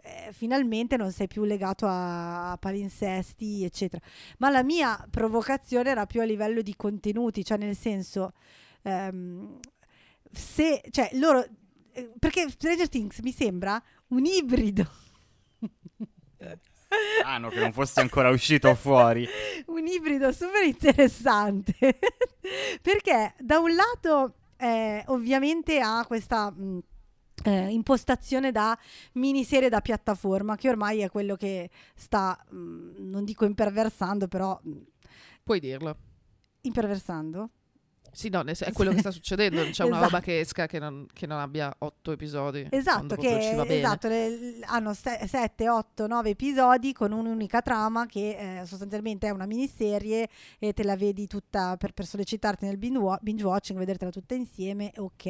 eh, finalmente non sei più legato a, a palinsesti, eccetera. Ma la mia provocazione era più a livello di contenuti, cioè nel senso, ehm, se, cioè loro, eh, perché Stranger Things mi sembra un ibrido. Strano che non fosse ancora uscito fuori. [laughs] un ibrido super interessante [laughs] perché da un lato eh, ovviamente ha questa mh, eh, impostazione da miniserie da piattaforma che ormai è quello che sta mh, non dico imperversando però mh, Puoi dirlo. imperversando Sì, no, è quello che sta succedendo. Non c'è una Esatto. roba che esca che non, che non abbia otto episodi. Esatto, che ci va bene. esatto, le- hanno 7, 8, 9 episodi con un'unica trama che eh, sostanzialmente è una miniserie e te la vedi tutta per, per sollecitarti nel binge wa- binge watching, vedertela tutta insieme, ok.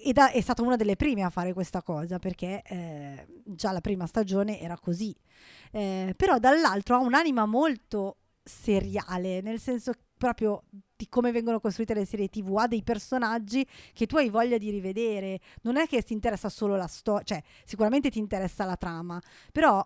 Ed è, stata una delle prime a fare questa cosa perché eh, già la prima stagione era così. Eh, però dall'altro ha un'anima molto seriale, nel senso proprio di come vengono costruite le serie tv, ha dei personaggi che tu hai voglia di rivedere. Non è che ti interessa solo la storia, cioè sicuramente ti interessa la trama, però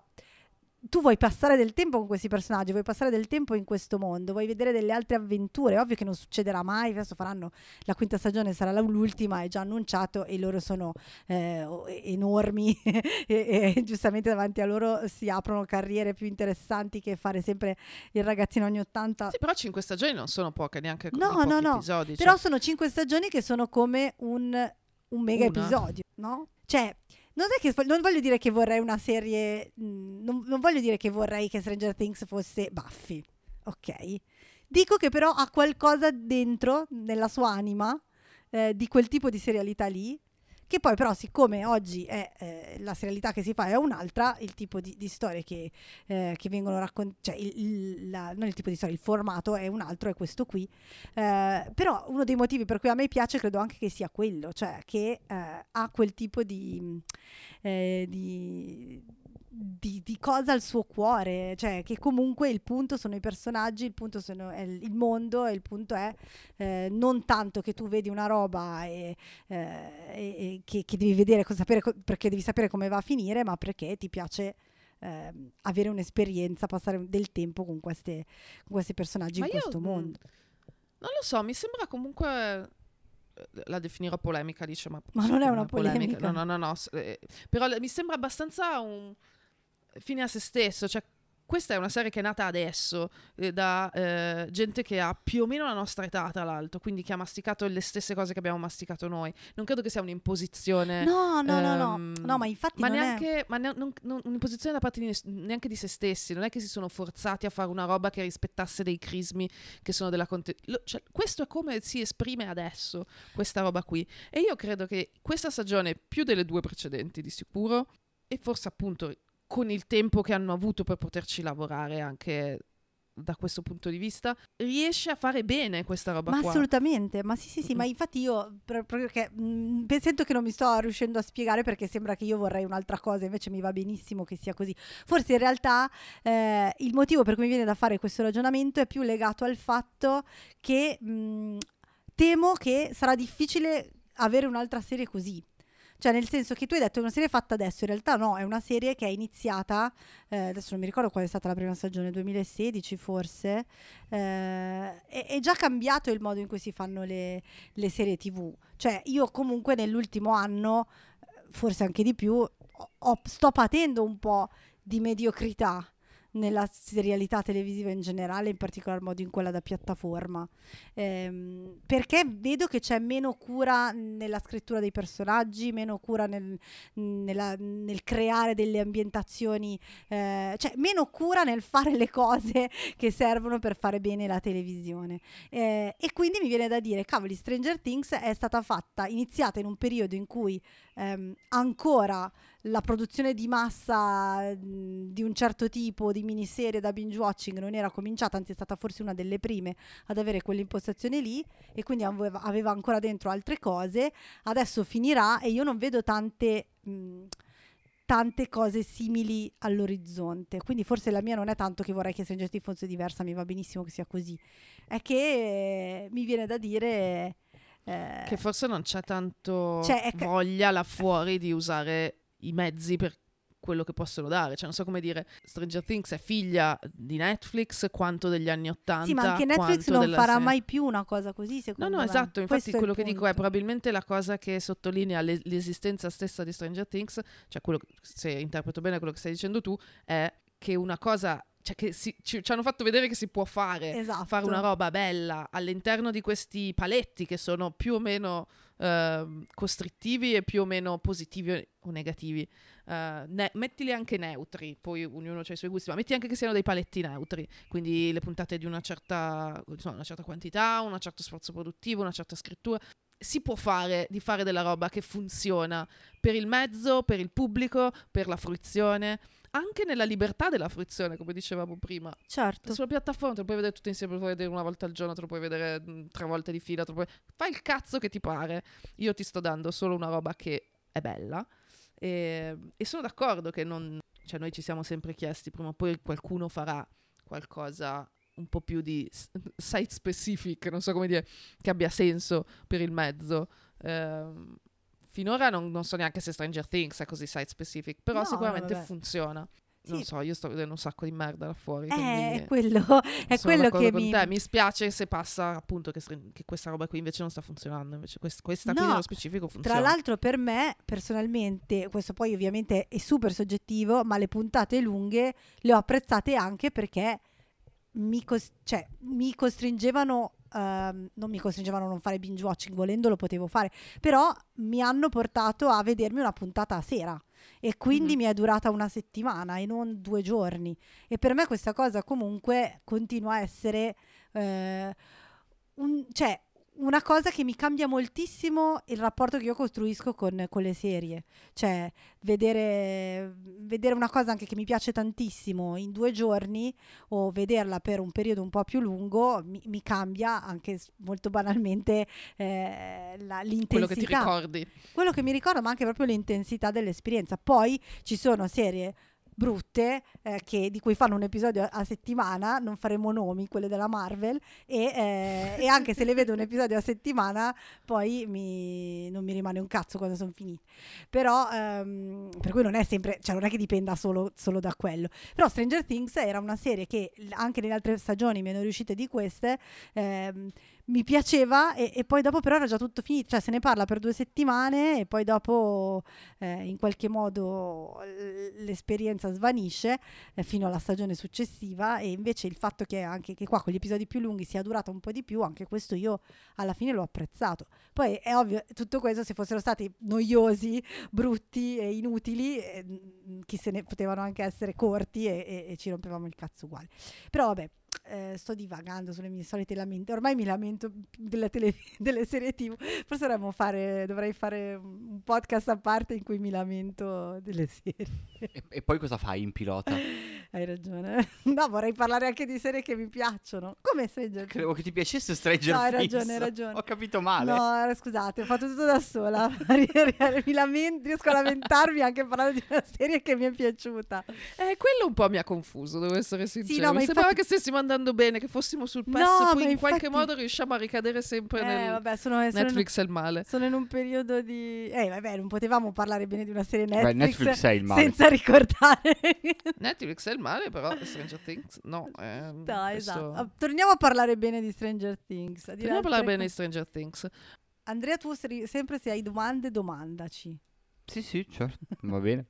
tu vuoi passare del tempo con questi personaggi, vuoi passare del tempo in questo mondo, vuoi vedere delle altre avventure. Ovvio che non succederà mai, adesso faranno la quinta stagione, sarà l'ultima, è già annunciato e loro sono eh, enormi [laughs] e, e giustamente davanti a loro si aprono carriere più interessanti che fare sempre il ragazzino anni 80 Sì, però cinque stagioni non sono poche, neanche con No, no, no. episodi. Però cioè- sono cinque stagioni che sono come un, un mega Una. episodio, no? Cioè, non che non voglio dire che vorrei una serie. mh, Non, non voglio dire che vorrei che Stranger Things fosse Buffy, ok? Dico che però ha qualcosa dentro, nella sua anima, eh, di quel tipo di serialità lì. Che poi, però, siccome oggi è eh, la serialità che si fa è un'altra, il tipo di, di storie che, eh, che vengono raccontate, cioè il, la- non il tipo di storia, il formato è un altro, è questo qui. Eh, però uno dei motivi per cui a me piace credo anche che sia quello, cioè che eh, ha quel tipo di, eh, di, di, di cosa al suo cuore, cioè che comunque il punto sono i personaggi, il punto sono, è il il mondo e il punto è eh, non tanto che tu vedi una roba e, eh, e- che, che devi vedere, sapere perché devi sapere come va a finire, ma perché ti piace ehm, avere un'esperienza, passare del tempo con, queste, con questi personaggi Ma in io, questo mondo. Non lo so, mi sembra comunque. eh, La definirò polemica, dice, ma, Ma non è una polemica. No, no, no, no. s- eh, però mi sembra abbastanza un fine a se stesso. Cioè, questa è una serie che è nata adesso eh, da eh, gente che ha più o meno la nostra età, tra l'altro, quindi che ha masticato le stesse cose che abbiamo masticato noi. Non credo che sia un'imposizione. No, no, no, no, ehm, no, ma infatti Ma non è... neanche ma ne- non- non- un'imposizione da parte di neanche di se stessi, non è che si sono forzati a fare una roba che rispettasse dei crismi che sono della conte- lo- cioè, questo è come si esprime adesso questa roba qui. E io credo che questa stagione, più delle due precedenti di sicuro, e forse appunto con il tempo che hanno avuto per poterci lavorare anche da questo punto di vista, riesce a fare bene questa roba Ma qua. assolutamente, ma sì, sì, sì, Mm. ma infatti io per- proprio che mh, sento che non mi sto riuscendo a spiegare perché sembra che io vorrei un'altra cosa, invece mi va benissimo che sia così. Forse in realtà eh, il motivo per cui mi viene da fare questo ragionamento è più legato al fatto che mh, temo che sarà difficile avere un'altra serie così. Cioè, nel senso che tu hai detto è una serie fatta adesso, in realtà no, è una serie che è iniziata, eh, adesso non mi ricordo qual è stata la prima stagione, 2016 forse, eh, è, è già cambiato il modo in cui si fanno le, le serie tv. Cioè, io comunque nell'ultimo anno, eh, forse anche di più, ho- sto patendo un po' di mediocrità nella serialità televisiva in generale, in particolar modo in quella da piattaforma. Ehm, perché vedo che c'è meno cura nella scrittura dei personaggi, meno cura nel, nella- nel creare delle ambientazioni, eh, cioè meno cura nel fare le cose [laughs] che servono per fare bene la televisione. Eh, e quindi mi viene da dire, cavoli, Stranger Things è stata fatta, iniziata in un periodo in cui ehm, ancora la produzione di massa di un certo tipo di miniserie da binge watching non era cominciata, anzi è stata forse una delle prime ad avere quell'impostazione lì e quindi aveva, aveva ancora dentro altre cose. Adesso finirà e io non vedo tante mh, tante cose simili all'orizzonte. Quindi forse la mia non è tanto che vorrei che Stranger Things fosse diversa, mi va benissimo che sia così. È che eh, mi viene da dire eh, Che forse non c'è tanto Cioè, che- voglia là fuori di usare i mezzi per quello che possono dare. Cioè, non so come dire, Stranger Things è figlia di Netflix quanto degli anni Ottanta. Sì, ma anche Netflix non farà serie. mai più una cosa così, No, secondo no, me. esatto. Infatti, Questo quello che dico è punto. probabilmente la cosa che sottolinea le- l'esistenza stessa di Stranger Things, cioè quello, se interpreto bene quello che stai dicendo tu, è che una cosa, cioè che si- ci, ci hanno fatto vedere che si può fare, Esatto. fare una roba bella all'interno di questi paletti che sono più o meno ehm, costrittivi e più o meno positivi o negativi. Eh, ne- mettili anche neutri, poi ognuno ha i suoi gusti, ma metti anche che siano dei paletti neutri, quindi le puntate di una certa, insomma, una certa quantità, un certo sforzo produttivo, una certa scrittura. Si può fare di fare della roba che funziona per il mezzo, per il pubblico, per la fruizione, anche nella libertà della fruizione, come dicevamo prima. Certo. Sulla piattaforma te lo puoi vedere tutto insieme, te lo puoi vedere una volta al giorno, te lo puoi vedere mh, tre volte di fila, puoi... fai il cazzo che ti pare. Io ti sto dando solo una roba che è bella e, e sono d'accordo che non... Cioè noi ci siamo sempre chiesti, prima o poi qualcuno farà qualcosa un po' più di site specific, non so come dire, che abbia senso per il mezzo. Ehm, finora non, non so neanche se Stranger Things è così site specific, però No, sicuramente vabbè. funziona. Non Sì. so, io sto vedendo un sacco di merda là fuori. Eh, è quello, [laughs] è quello che mi... te. Mi spiace se passa appunto che, che questa roba qui invece non sta funzionando. Invece quest- questa qui No, nello specifico funziona. Tra l'altro per me personalmente, questo poi ovviamente è super soggettivo, ma le puntate lunghe le ho apprezzate anche perché mi, cos- cioè, mi costringevano, ehm, non mi costringevano a non fare binge watching, volendo lo potevo fare, però mi hanno portato a vedermi una puntata a sera e quindi Mhm. mi è durata una settimana e non due giorni. E per me questa cosa comunque continua a essere... eh, un- cioè, una cosa che mi cambia moltissimo il rapporto che io costruisco con, con le serie. Cioè, vedere, vedere una cosa anche che mi piace tantissimo in due giorni o vederla per un periodo un po' più lungo mi, mi cambia anche molto banalmente eh, la- l'intensità. Quello che ti ricordi. Quello che mi ricordo, ma anche proprio l'intensità dell'esperienza. Poi ci sono serie brutte eh, che- di cui fanno un episodio a, settimana, non faremo nomi, quelle della Marvel, e, eh, e anche se le vedo un episodio a settimana poi mi- non mi rimane un cazzo quando sono finite. Però, ehm, per cui non è sempre, cioè non è che dipenda solo, solo da quello. Però Stranger Things era una serie che anche nelle altre stagioni mi erano riuscite di queste, ehm, mi piaceva e, e poi dopo però era già tutto finito, cioè se ne parla per due settimane e poi dopo eh, in qualche modo l'esperienza svanisce eh, fino alla stagione successiva e invece il fatto che anche che qua con gli episodi più lunghi sia durata un po' di più, anche questo io alla fine l'ho apprezzato. Poi è ovvio, tutto questo se fossero stati noiosi, brutti e inutili, eh, chi se ne potevano anche essere corti e, e- e ci rompevamo il cazzo uguale. Però vabbè, eh, sto divagando sulle mie solite lamenti. Ormai mi lamento delle, tele- [laughs] delle serie TV. Forse dovremmo fare, dovrei fare un podcast a parte in cui mi lamento delle serie. E, e poi cosa fai in pilota? [laughs] Hai ragione. [laughs] No, vorrei parlare anche di serie che mi piacciono. Come Stranger Things. Credevo che ti piacesse Stranger No, hai Things. ragione, hai ragione. Ho capito male. No, scusate, ho fatto tutto da sola. mi lamento, riesco a lamentarmi anche parlando di una serie che mi è piaciuta. Eh, quello un po' mi ha confuso, devo essere sincero. no, ma mi sembrava infatti- che stessimo andando bene, che fossimo sul No, pezzo, poi ma in qualche infatti- modo riusciamo a ricadere sempre Eh, nel vabbè, sono, sono Netflix è il male. Sono in un periodo di... Eh, vabbè, non potevamo parlare bene di una serie Beh, Netflix, Netflix è il male. senza ricordare. Netflix è il male, però Stranger Things no. ehm, No, questo- esatto. Torniamo a parlare bene di Stranger Things. a Torniamo a parlare bene di. Stranger Things. Andrea, tu sempre se hai domande, domandaci. Sì, sì, certo. Va bene.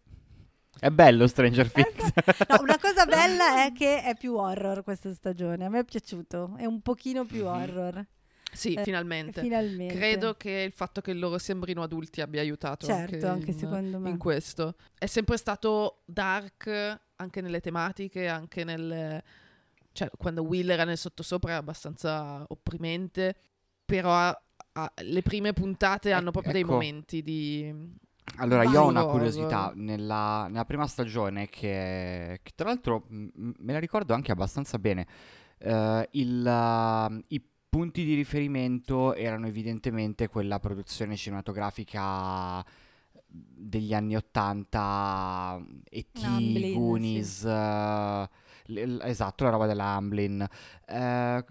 È bello Stranger Eh, Things. No, una cosa [laughs] bella è che è più horror questa stagione. A me è piaciuto. È un pochino più Mhm. horror. Sì, Eh, finalmente. Finalmente. Credo che il fatto che loro sembrino adulti abbia aiutato Certo, anche, anche in, secondo me. in questo. È sempre stato dark anche nelle tematiche, anche nel... Cioè, quando Will era nel sottosopra era abbastanza opprimente, però ha- ha- le prime puntate Ec- hanno proprio dei ecco. momenti di... Allora, io ho una curiosità. Nella, nella prima stagione, che, che tra l'altro m- me la ricordo anche abbastanza bene, eh, il, uh, i punti di riferimento erano evidentemente quella produzione cinematografica degli anni 80, E.T., Amblin, Goonies, eh, l- l- esatto, la roba della Amblin. Eh,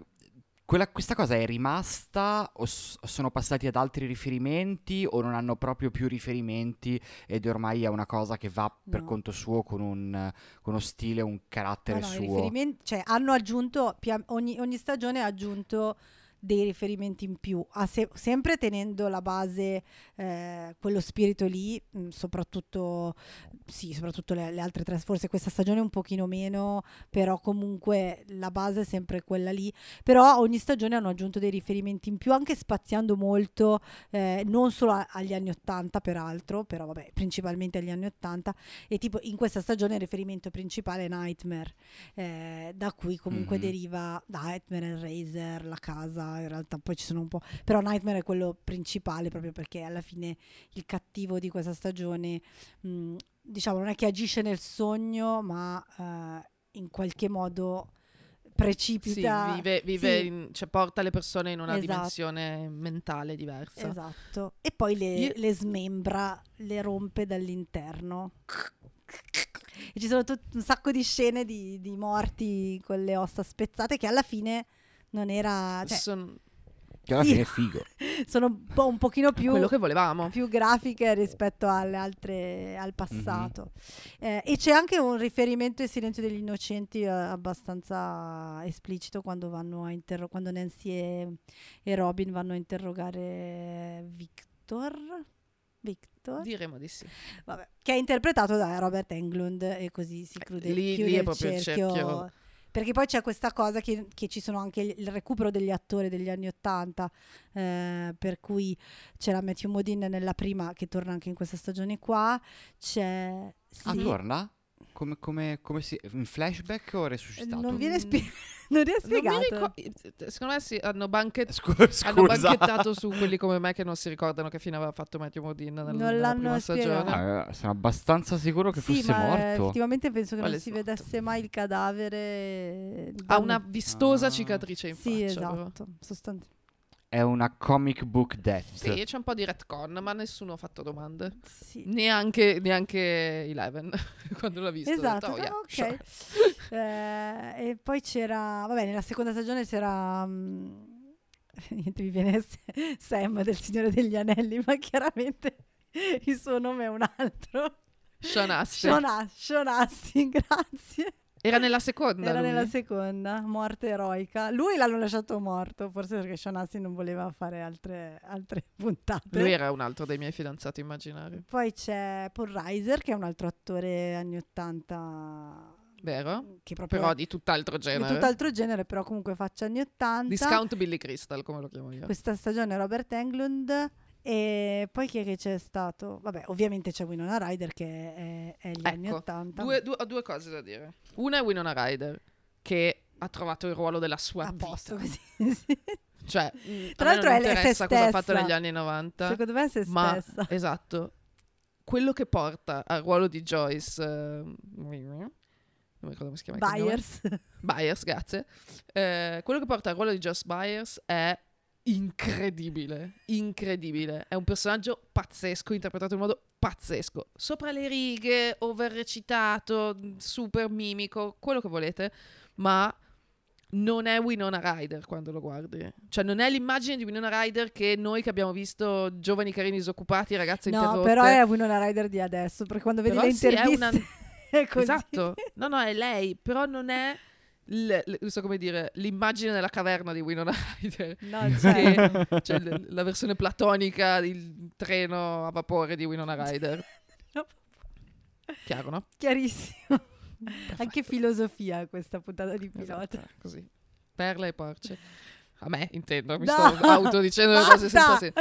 quella- questa cosa è rimasta o s- sono passati ad altri riferimenti o non hanno proprio più riferimenti ed ormai è una cosa che va per No. conto suo con, un, con uno stile, un carattere No, no, suo? riferimenti- cioè, hanno aggiunto, ogni, ogni stagione ha aggiunto dei riferimenti in più, se- sempre tenendo la base, eh, quello spirito lì, mh, soprattutto, sì, soprattutto le, le altre tre, forse questa stagione un pochino meno, però comunque la base è sempre quella lì, però ogni stagione hanno aggiunto dei riferimenti in più, anche spaziando molto, eh, non solo a- agli anni 80 peraltro, però vabbè, principalmente agli anni 80, e tipo in questa stagione il riferimento principale è Nightmare, eh, da cui comunque Mhm. deriva Nightmare, Hellraiser, la casa, in realtà poi ci sono un po', però Nightmare è quello principale proprio perché alla fine il cattivo di questa stagione, mh, diciamo, non è che agisce nel sogno, ma eh, in qualche modo Sì, precipita. vive, vive sì. in- cioè porta le persone in una Esatto. dimensione mentale diversa. Esatto. E poi le, Io- le smembra, le rompe dall'interno. E ci sono tut- un sacco di scene di, di morti con le ossa spezzate che alla fine non era... Cioè, Son- Che alla fine è figo. [laughs] sono un, po', un pochino più, quello che volevamo. più grafiche rispetto alle altre al passato. Eh, e c'è anche un riferimento ai Silenzio degli Innocenti eh, abbastanza esplicito quando vanno a interro- quando Nancy e, e Robin vanno a interrogare Victor. Victor? Diremo di sì. Vabbè, che è interpretato da Robert Englund e così si chiude, Lì- chiude lì è il proprio il cerchio. cerchio. Perché poi c'è questa cosa che, che ci sono anche il, recupero degli attori degli anni Ottanta, eh, per cui c'è la Matthew Modine nella prima, che torna anche in questa stagione qua, c'è... Ah, sì, torna? Come, come, come si... In flashback o resuscitato? non viene Mm. spie- [laughs] non è Non mi spiegato. ricor- secondo me sì, hanno, banchet- [laughs] Scu- hanno scusa. banchettato su [laughs] quelli come me che non si ricordano che fine aveva fatto Matthew Modine nel, Non nella prima spiegato. stagione. Ah, sono abbastanza sicuro che sì, fosse ma eh, morto. effettivamente penso che Quale non si morto? vedesse mai il cadavere. Ha una vistosa Ah. cicatrice in Sì, faccia. però. esatto. sostan- È una comic book death. Sì, c'è un po' di retcon, ma nessuno ha fatto domande. Sì. Neanche, neanche Eleven [laughs] quando l'ha visto. ha detto, Esatto, "Oh, yeah, ah, ok. sure." [laughs] Eh, e poi c'era, vabbè, nella seconda stagione c'era, mm, [laughs] niente, mi viene Sam del Signore degli Anelli, ma chiaramente il suo nome è un altro. Sean Astin. Sean, As- Sean Astin, grazie. Era nella seconda. Era lui. nella seconda, morte eroica. Lui l'hanno lasciato morto, forse perché Sean Astin non voleva fare altre, altre [laughs] puntate. Lui era un altro dei miei fidanzati immaginari. Poi c'è Paul Reiser, che è un altro attore anni 80 Vero? che Però è di tutt'altro di genere. tutt'altro genere, però comunque faccia anni 80. Discount Billy Crystal, come lo chiamo io. Questa stagione Robert Englund e poi chi è che c'è stato? Vabbè, ovviamente c'è Winona Ryder che è, è gli anni Ecco, 80. Due, due- ho due cose da dire. Una è Winona Ryder, che ha trovato il ruolo della sua a posto vita. così. [laughs] sì. Cioè, Tra l'altro non è lei- se interessa cosa ha fatto stessa. negli anni 90. Secondo me è se ma stessa. esatto quello che porta al ruolo di Joyce eh, non mi ricordo come si chiama. Byers. Byers grazie Eh, quello che porta al ruolo di Joyce Byers è incredibile incredibile è un personaggio pazzesco interpretato in modo pazzesco sopra le righe over recitato super mimico quello che volete ma non è Winona Ryder quando lo guardi. Cioè, non è l'immagine di Winona Ryder che noi che abbiamo visto giovani carini disoccupati, ragazze No, interrotte. però è Winona Ryder di adesso, perché quando vedi Però le sì, interviste [laughs] una-. Esatto. No, no, è lei, però non è l- l- non so come dire, l'immagine della caverna di Winona Ryder. No, cioè, Che- cioè l- la versione platonica del treno a vapore di Winona Ryder. [laughs] No. Chiaro, no? chiarissimo. Anche filosofia questa puntata di Esatto, pilota. così. Perle e porce. A me, intendo, mi No! sto autodicendo le cose senza senso.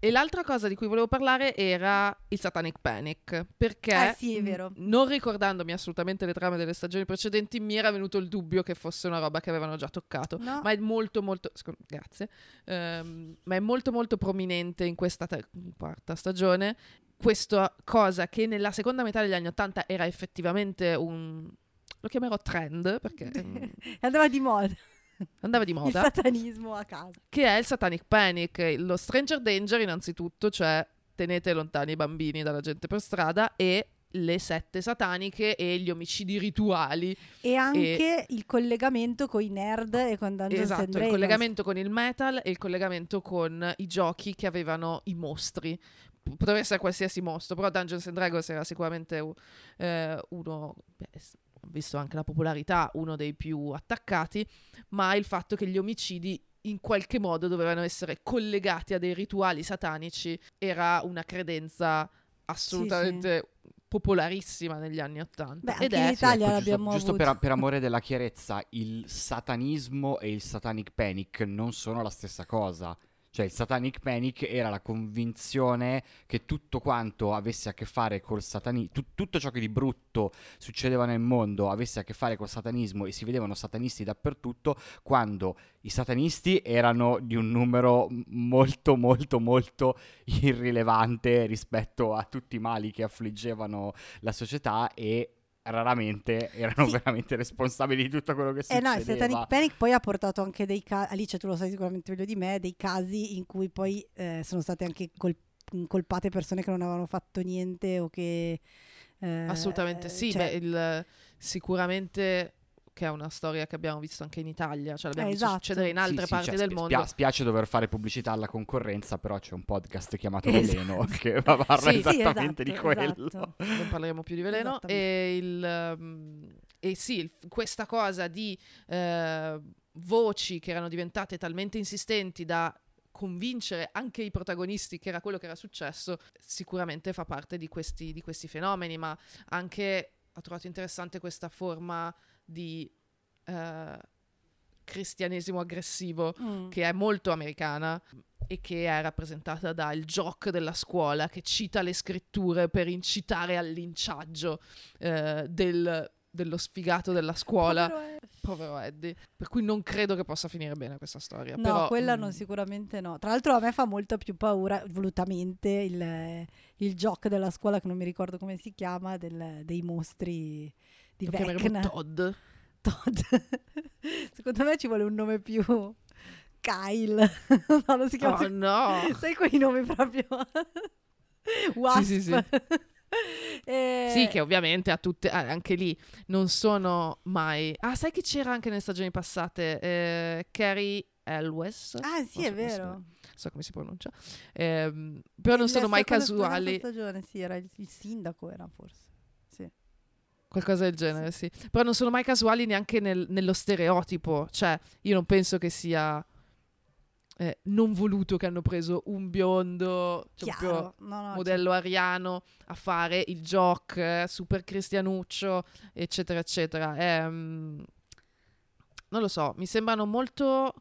E l'altra cosa di cui volevo parlare era il Satanic Panic, perché Eh sì, vero. non ricordandomi assolutamente le trame delle stagioni precedenti, mi era venuto il dubbio che fosse una roba che avevano già toccato. No. Ma è molto molto scu- grazie. Ehm, ma è molto molto prominente in questa ter- quarta stagione questa cosa che nella seconda metà degli anni Ottanta era effettivamente un lo chiamerò trend perché mm, [laughs] Andava di moda. Andava di Il moda satanismo a casa. che è il Satanic Panic, lo Stranger Danger innanzitutto, cioè tenete lontani i bambini dalla gente per strada e le sette sataniche e gli omicidi rituali. E anche il collegamento con i nerd e con Dungeons and esatto, il Dragons. collegamento con il metal e il collegamento con i giochi che avevano i mostri. Poteva essere qualsiasi mostro, però Dungeons and Dragons era sicuramente eh, uno, beh, visto anche la popolarità, uno dei più attaccati, ma il fatto che gli omicidi in qualche modo dovevano essere collegati a dei rituali satanici era una credenza assolutamente popolarissima negli anni Ottanta. Beh, Ed anche in è Italia ecco, l'abbiamo giusto, giusto per, per amore della chiarezza, il satanismo e il satanic panic non sono la stessa cosa. Cioè, il satanic panic era la convinzione che tutto quanto avesse a che fare col satanismo, tutto ciò che di brutto succedeva nel mondo avesse a che fare col satanismo e si vedevano satanisti dappertutto, quando i satanisti erano di un numero molto, molto, molto irrilevante rispetto a tutti i mali che affliggevano la società e raramente erano Sì. veramente responsabili di tutto quello che Eh succedeva. no, il Satanic Panic poi ha portato anche dei casi, Alice tu lo sai sicuramente meglio di me, dei casi in cui poi eh, sono state anche col- incolpate persone che non avevano fatto niente o che... eh, Assolutamente sì, cioè- beh, il- sicuramente che è una storia che abbiamo visto anche in Italia, cioè l'abbiamo Eh, visto esatto. succedere in Sì, altre sì, parti cioè, del spi- mondo. spia- spiace dover fare pubblicità alla concorrenza, però c'è un podcast chiamato Esatto. Veleno [laughs] che parla Sì, sì, esattamente di esatto, quello. esatto. non parleremo più di veleno e, il, um, e sì, il- questa cosa di eh, voci che erano diventate talmente insistenti da convincere anche i protagonisti che era quello che era successo, sicuramente fa parte di questi, di questi fenomeni, ma anche ho trovato interessante questa forma di eh, cristianesimo aggressivo Mm. che è molto americana e che è rappresentata dal jock della scuola che cita le scritture per incitare al linciaggio eh, del- dello sfigato della scuola, Povero povero Eddie. Per cui non credo che possa finire bene questa storia. No, però, quella mm, non sicuramente no. Tra l'altro a me fa molto più paura, volutamente, il, il gioco della scuola, che non mi ricordo come si chiama, del- dei mostri di Vecna. Todd. Todd. [laughs] Secondo me ci vuole un nome più, Kyle. [laughs] no, non si chiama Oh no! Sai quei nomi proprio Wasp. sì, sì. [laughs] Eh, Sì, che ovviamente a tutte, anche lì non sono mai. Ah, sai che c'era anche nelle stagioni passate? Eh, Carrie Elwes. Ah, sì, è so si- vero. non so come si pronuncia. Ehm, però non sono mai casuali. stagione, sì, era il, il sindaco, era forse. Qualcosa del genere, sì. Però non sono mai casuali neanche nel- nello stereotipo. Cioè, io non penso che sia eh, non voluto che hanno preso un biondo, cioè Chiaro. No, no, modello ariano a fare il jock, eh, super cristianuccio, eccetera, eccetera. Mm, non lo so, mi sembrano molto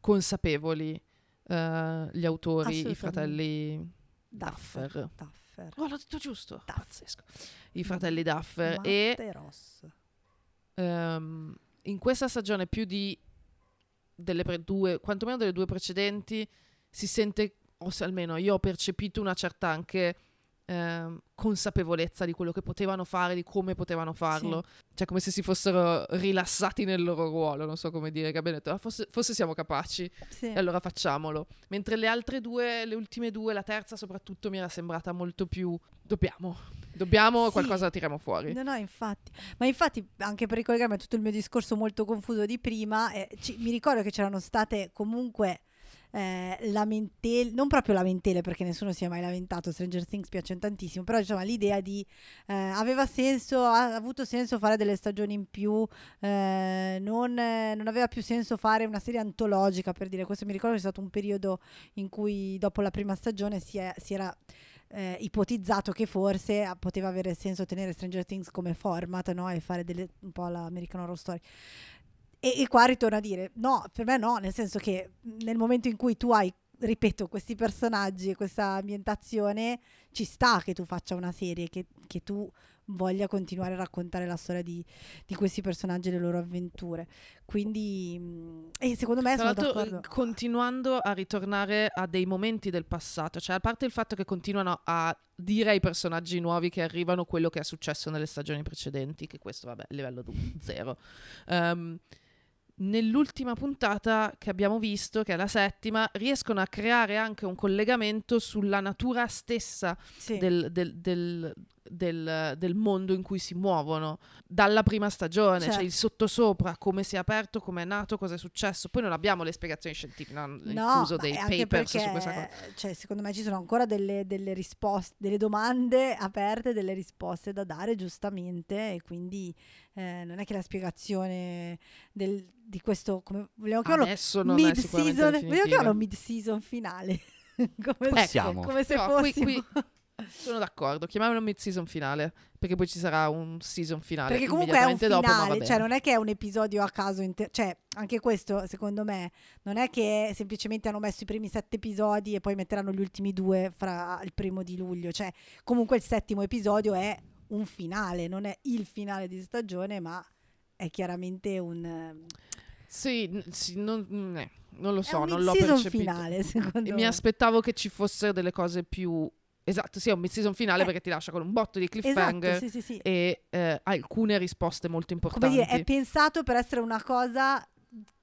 consapevoli eh, gli autori, i fratelli Duffer. Duffer. Duffer. Oh, l'ho detto giusto. Duffer. Pazzesco. I fratelli Duffer. E Matte Ross. ehm, in questa stagione più di delle pre- due, quantomeno delle due precedenti, si sente, o se almeno io ho percepito una certa anche ehm, consapevolezza di quello che potevano fare, di come potevano farlo. Cioè, come se si fossero rilassati nel loro ruolo, non so come dire, che abbiano detto, "Ah, forse, forse siamo capaci, Sì. e allora facciamolo. Mentre le altre due, le ultime due, la terza soprattutto, mi era sembrata molto più, dobbiamo, dobbiamo, Sì. qualcosa la tiriamo fuori. No, no, infatti. Ma infatti, anche per ricollegarmi a tutto il mio discorso molto confuso di prima, eh, ci- mi ricordo che c'erano state comunque eh, lamentele, non proprio lamentele perché nessuno si è mai lamentato, Stranger Things piace tantissimo, però diciamo l'idea di eh, aveva senso, ha avuto senso fare delle stagioni in più, eh, non, non aveva più senso fare una serie antologica per dire questo, mi ricordo che c'è stato un periodo in cui dopo la prima stagione si, è- si era eh, ipotizzato che forse ah, poteva avere senso tenere Stranger Things come format no? e fare delle, un po' l'American Horror Story. E, e qua ritorno a dire no, per me no, nel senso che nel momento in cui tu hai, ripeto, questi personaggi e questa ambientazione, ci sta che tu faccia una serie, che, che tu voglia continuare a raccontare la storia di, di questi personaggi e le loro avventure. Quindi, mm, e secondo me Tra sono d'accordo. eh, continuando a ritornare a dei momenti del passato, cioè a parte il fatto che continuano a dire ai personaggi nuovi che arrivano quello che è successo nelle stagioni precedenti, che questo, vabbè, livello du- zero. Ehm, nell'ultima puntata che abbiamo visto, che è la settima, riescono a creare anche un collegamento sulla natura stessa Sì. del, del- del- del- del mondo in cui si muovono dalla prima stagione, Certo. cioè il sottosopra, come si è aperto, come è nato, cosa è successo. Poi non abbiamo le spiegazioni scientifiche, non No, ma dei papers perché, su questa cosa. Cioè, secondo me ci sono ancora delle, delle risposte, delle domande aperte, delle risposte da dare giustamente e quindi eh, non è che la spiegazione del- di questo, come vogliamo chiamarlo, Adesso non mid season, vogliamo chiamarlo mid season finale. [laughs] come, Possiamo. come se Però qui- qui sono d'accordo, chiamiamolo mid-season finale, perché poi ci sarà un season finale. Perché comunque è un immediatamente dopo, finale, cioè non è che è un episodio a caso, inter- cioè anche questo secondo me non è che semplicemente hanno messo i primi sette episodi e poi metteranno gli ultimi due fra il primo di luglio, cioè comunque il settimo episodio è un finale, non è il finale di stagione ma è chiaramente un, Sì, sì, non, mm, eh, non lo so, non l'ho percepito. finale secondo E me. mi aspettavo che ci fossero delle cose più... Esatto, sì, è un mid-season finale Eh. perché ti lascia con un botto di cliffhanger Esatto, sì, sì, sì. e eh, alcune risposte molto Come importanti. dire, è pensato per essere una cosa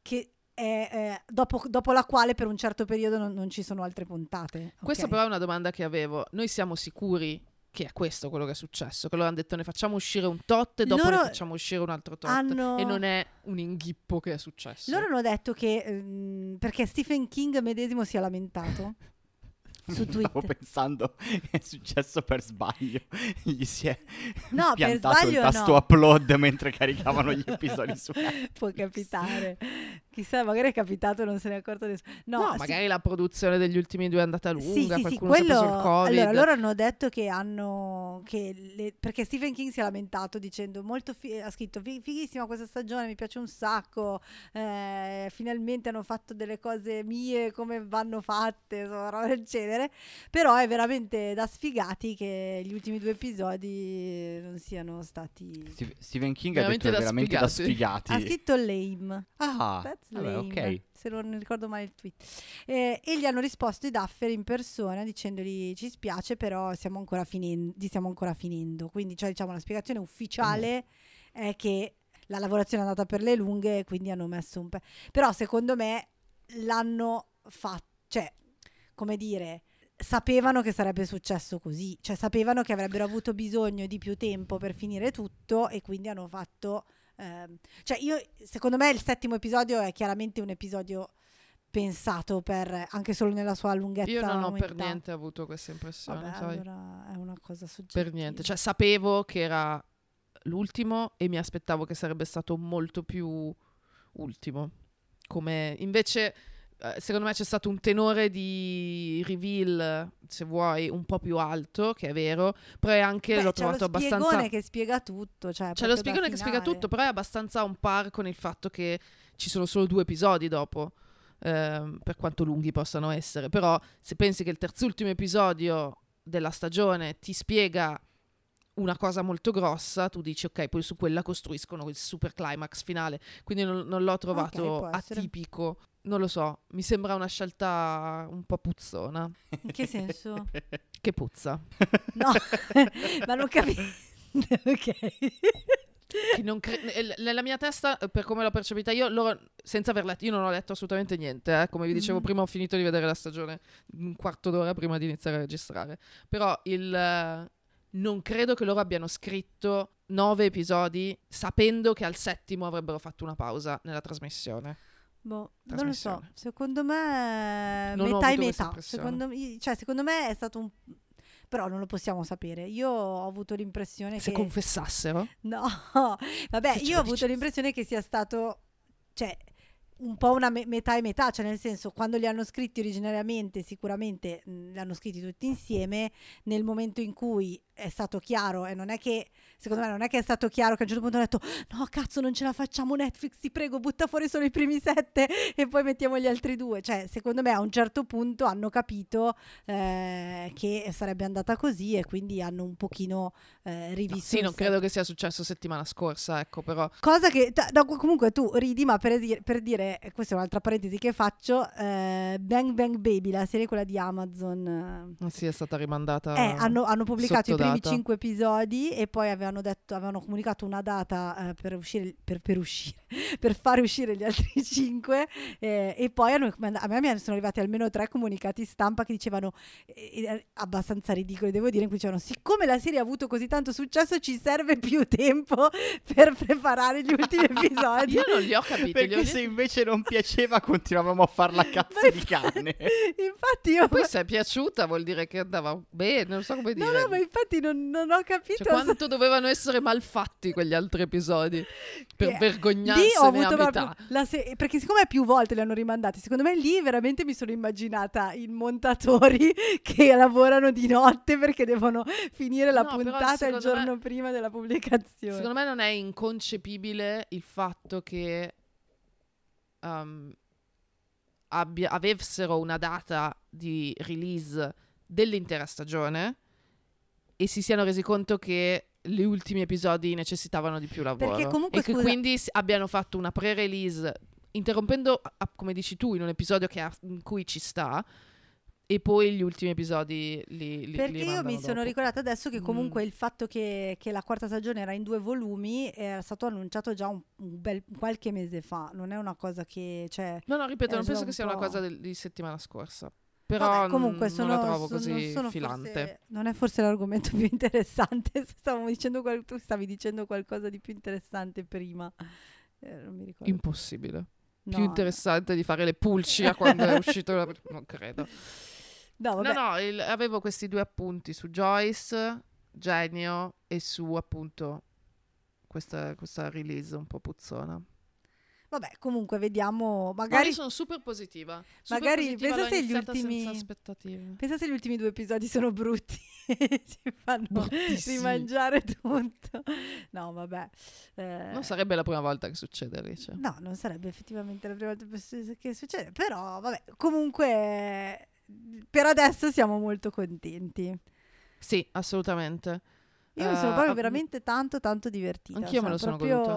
che è, eh, dopo, dopo la quale per un certo periodo non, non ci sono altre puntate. Questa ok? però è una domanda che avevo. Noi siamo sicuri che è questo quello che è successo? Che loro hanno detto ne facciamo uscire un tot e dopo Loro ne facciamo uscire un altro tot. hanno- E non è un inghippo che è successo. Loro hanno detto che ehm, perché Stephen King medesimo si è lamentato [laughs] su [laughs] Stavo Twitter. pensando che [laughs] è successo per sbaglio. [laughs] Gli si è No, piantato il tasto no. upload mentre caricavano gli episodi su Può capitare. Chissà, magari è capitato e non se ne è accorto nessuno. No, No, sì- magari la produzione degli ultimi due è andata lunga, Sì, sì, sì, qualcuno si è quello. preso il covid. Allora, loro hanno detto che hanno. Che le- perché Stephen King si è lamentato dicendo: molto fi- ha scritto "Fi- fighissima questa stagione, mi piace un sacco. eh, finalmente hanno fatto delle cose mie come vanno fatte, insomma, roba del genere. Però è veramente da sfigati che gli ultimi due episodi non siano stati. Stephen King ha Veramente detto da veramente da sfigati. sfigati. Ha scritto lame. Ah, That's vabbè, ok. se non ricordo male il tweet. Eh, e gli hanno risposto i Duffer in persona dicendogli ci spiace però stiamo ancora finendo, stiamo ancora finendo. Quindi cioè, diciamo la spiegazione ufficiale è che la lavorazione è andata per le lunghe e quindi hanno messo un pe- Però secondo me l'hanno fatto, cioè, come dire, sapevano che sarebbe successo così, cioè sapevano che avrebbero avuto bisogno di più tempo per finire tutto e quindi hanno fatto... ehm, cioè io, secondo me il settimo episodio è chiaramente un episodio pensato per, anche solo nella sua lunghezza. Io non ho per niente avuto questa impressione, Vabbè, allora è una cosa soggettiva. Per niente. Cioè, sapevo che era l'ultimo e mi aspettavo che sarebbe stato molto più ultimo. Come invece, secondo me c'è stato un tenore di reveal, se vuoi, un po' più alto, che è vero, però è anche Beh, l'ho c'è lo trovato abbastanza. spiegone che spiega tutto. Cioè C'è lo spiegone che spiega tutto, però è abbastanza on par con il fatto che ci sono solo due episodi dopo. ehm, per quanto lunghi possano essere, però se pensi che il terzultimo episodio della stagione ti spiega una cosa molto grossa, tu dici ok, poi su quella costruiscono il super climax finale. Quindi non, non l'ho trovato essere. atipico. Non lo so, mi sembra una scelta un po' puzzona. In che senso? [laughs] Che puzza. No, [laughs] ma non capisco. [laughs] ok. Cre- nella mia testa, eh, per come l'ho percepita io, loro, senza aver letto, io non ho letto assolutamente niente. eh. Come vi dicevo Mhm. prima, ho finito di vedere la stagione un quarto d'ora prima di iniziare a registrare. Però il, eh, non credo che loro abbiano scritto nove episodi sapendo che al settimo avrebbero fatto una pausa nella trasmissione. Boh, non lo so, secondo me Non ho metà e metà. Secondo, me- cioè, secondo me è stato un... Però non lo possiamo sapere. Io ho avuto l'impressione Se che... confessassero. [laughs] No, vabbè, io ho avuto dicessi. l'impressione che sia stato, cioè, un po' una me- metà e metà, cioè nel senso, quando li hanno scritti originariamente, sicuramente mh, li hanno scritti tutti insieme, nel momento in cui è stato chiaro, e non è che, secondo me, non è che è stato chiaro che a un certo punto hanno detto, no, cazzo, non ce la facciamo Netflix, ti prego, butta fuori solo i primi sette e poi mettiamo gli altri due. Cioè, secondo me, a un certo punto hanno capito eh, che sarebbe andata così e quindi hanno un pochino eh, No, rivisto. sì, il non credo che sia successo settimana scorsa, ecco, però Cosa che ta- no, comunque tu ridi, ma per dire, per dire questa è un'altra parentesi che faccio, eh, Bang Bang Baby, la serie quella di Amazon, eh, sì, è stata rimandata. eh, hanno, hanno pubblicato i primi sottodata. cinque episodi e poi avevano detto, avevano comunicato una data eh, per uscire, per, per uscire, [laughs] per fare uscire gli altri [laughs] cinque eh, e poi hanno, a me mi sono arrivati almeno tre comunicati stampa che dicevano, eh, eh, abbastanza ridicoli devo dire, in cui dicevano siccome la serie ha avuto così tanto successo ci serve più tempo [laughs] per preparare gli ultimi episodi. Io non li ho capiti. ho Perché li- se invece non piaceva continuavamo a farla a cazzo di cane. Infatti io... Poi se è piaciuta vuol dire che andava bene, non so come No, dire. no, ma infatti non, non ho capito. Cioè, quanto dovevano essere malfatti quegli altri episodi per Che- vergognarsene ho a avuto metà. proprio la se- perché siccome più volte li hanno rimandati, secondo me lì veramente mi sono immaginata i montatori [laughs] che lavorano di notte perché devono finire la No, puntata il secondo me- giorno prima della pubblicazione. Secondo me non è inconcepibile il fatto che um, abbia- avessero una data di release dell'intera stagione e si siano resi conto che gli ultimi episodi necessitavano di più lavoro Perché comunque, e che scusa- quindi abbiano fatto una pre-release interrompendo, come dici tu, in un episodio che ha- in cui ci sta e poi gli ultimi episodi li, li Perché li io mi mandano sono dopo. ricordata adesso che comunque Mm. il fatto che, che la quarta stagione era in due volumi era stato annunciato già un, un bel qualche mese fa. Non è una cosa che cioè, No, no, ripeto, non penso che sia una cosa del- di settimana scorsa. Però Vabbè, comunque sono, non la trovo sono- così sono filante. forse- non è forse l'argomento [laughs] più interessante. Stavamo dicendo qual- tu stavi dicendo qualcosa di più interessante prima. Eh, non mi ricordo. Impossibile. No, Più interessante di fare le pulci a [laughs] quando è uscito la... Non credo. No. No, no, il- avevo questi due appunti su Joyce, Genio e su appunto questa, questa release un po' puzzona. Vabbè, comunque vediamo. Magari Magari, sono super positiva. Super magari positiva, pensa l'ho se gli ultimi- senza aspettative. pensa se gli ultimi due episodi sono brutti. [laughs] Ci fanno Bruttissimi. rimangiare tutto. No, vabbè. Eh, Non sarebbe la prima volta che succede, Alice. No, non sarebbe effettivamente la prima volta che succede, però vabbè, comunque per adesso siamo molto contenti. Sì, assolutamente. Io mi sono Eh, proprio ah, veramente tanto tanto divertita. Anch'io me cioè, lo sono proprio... E,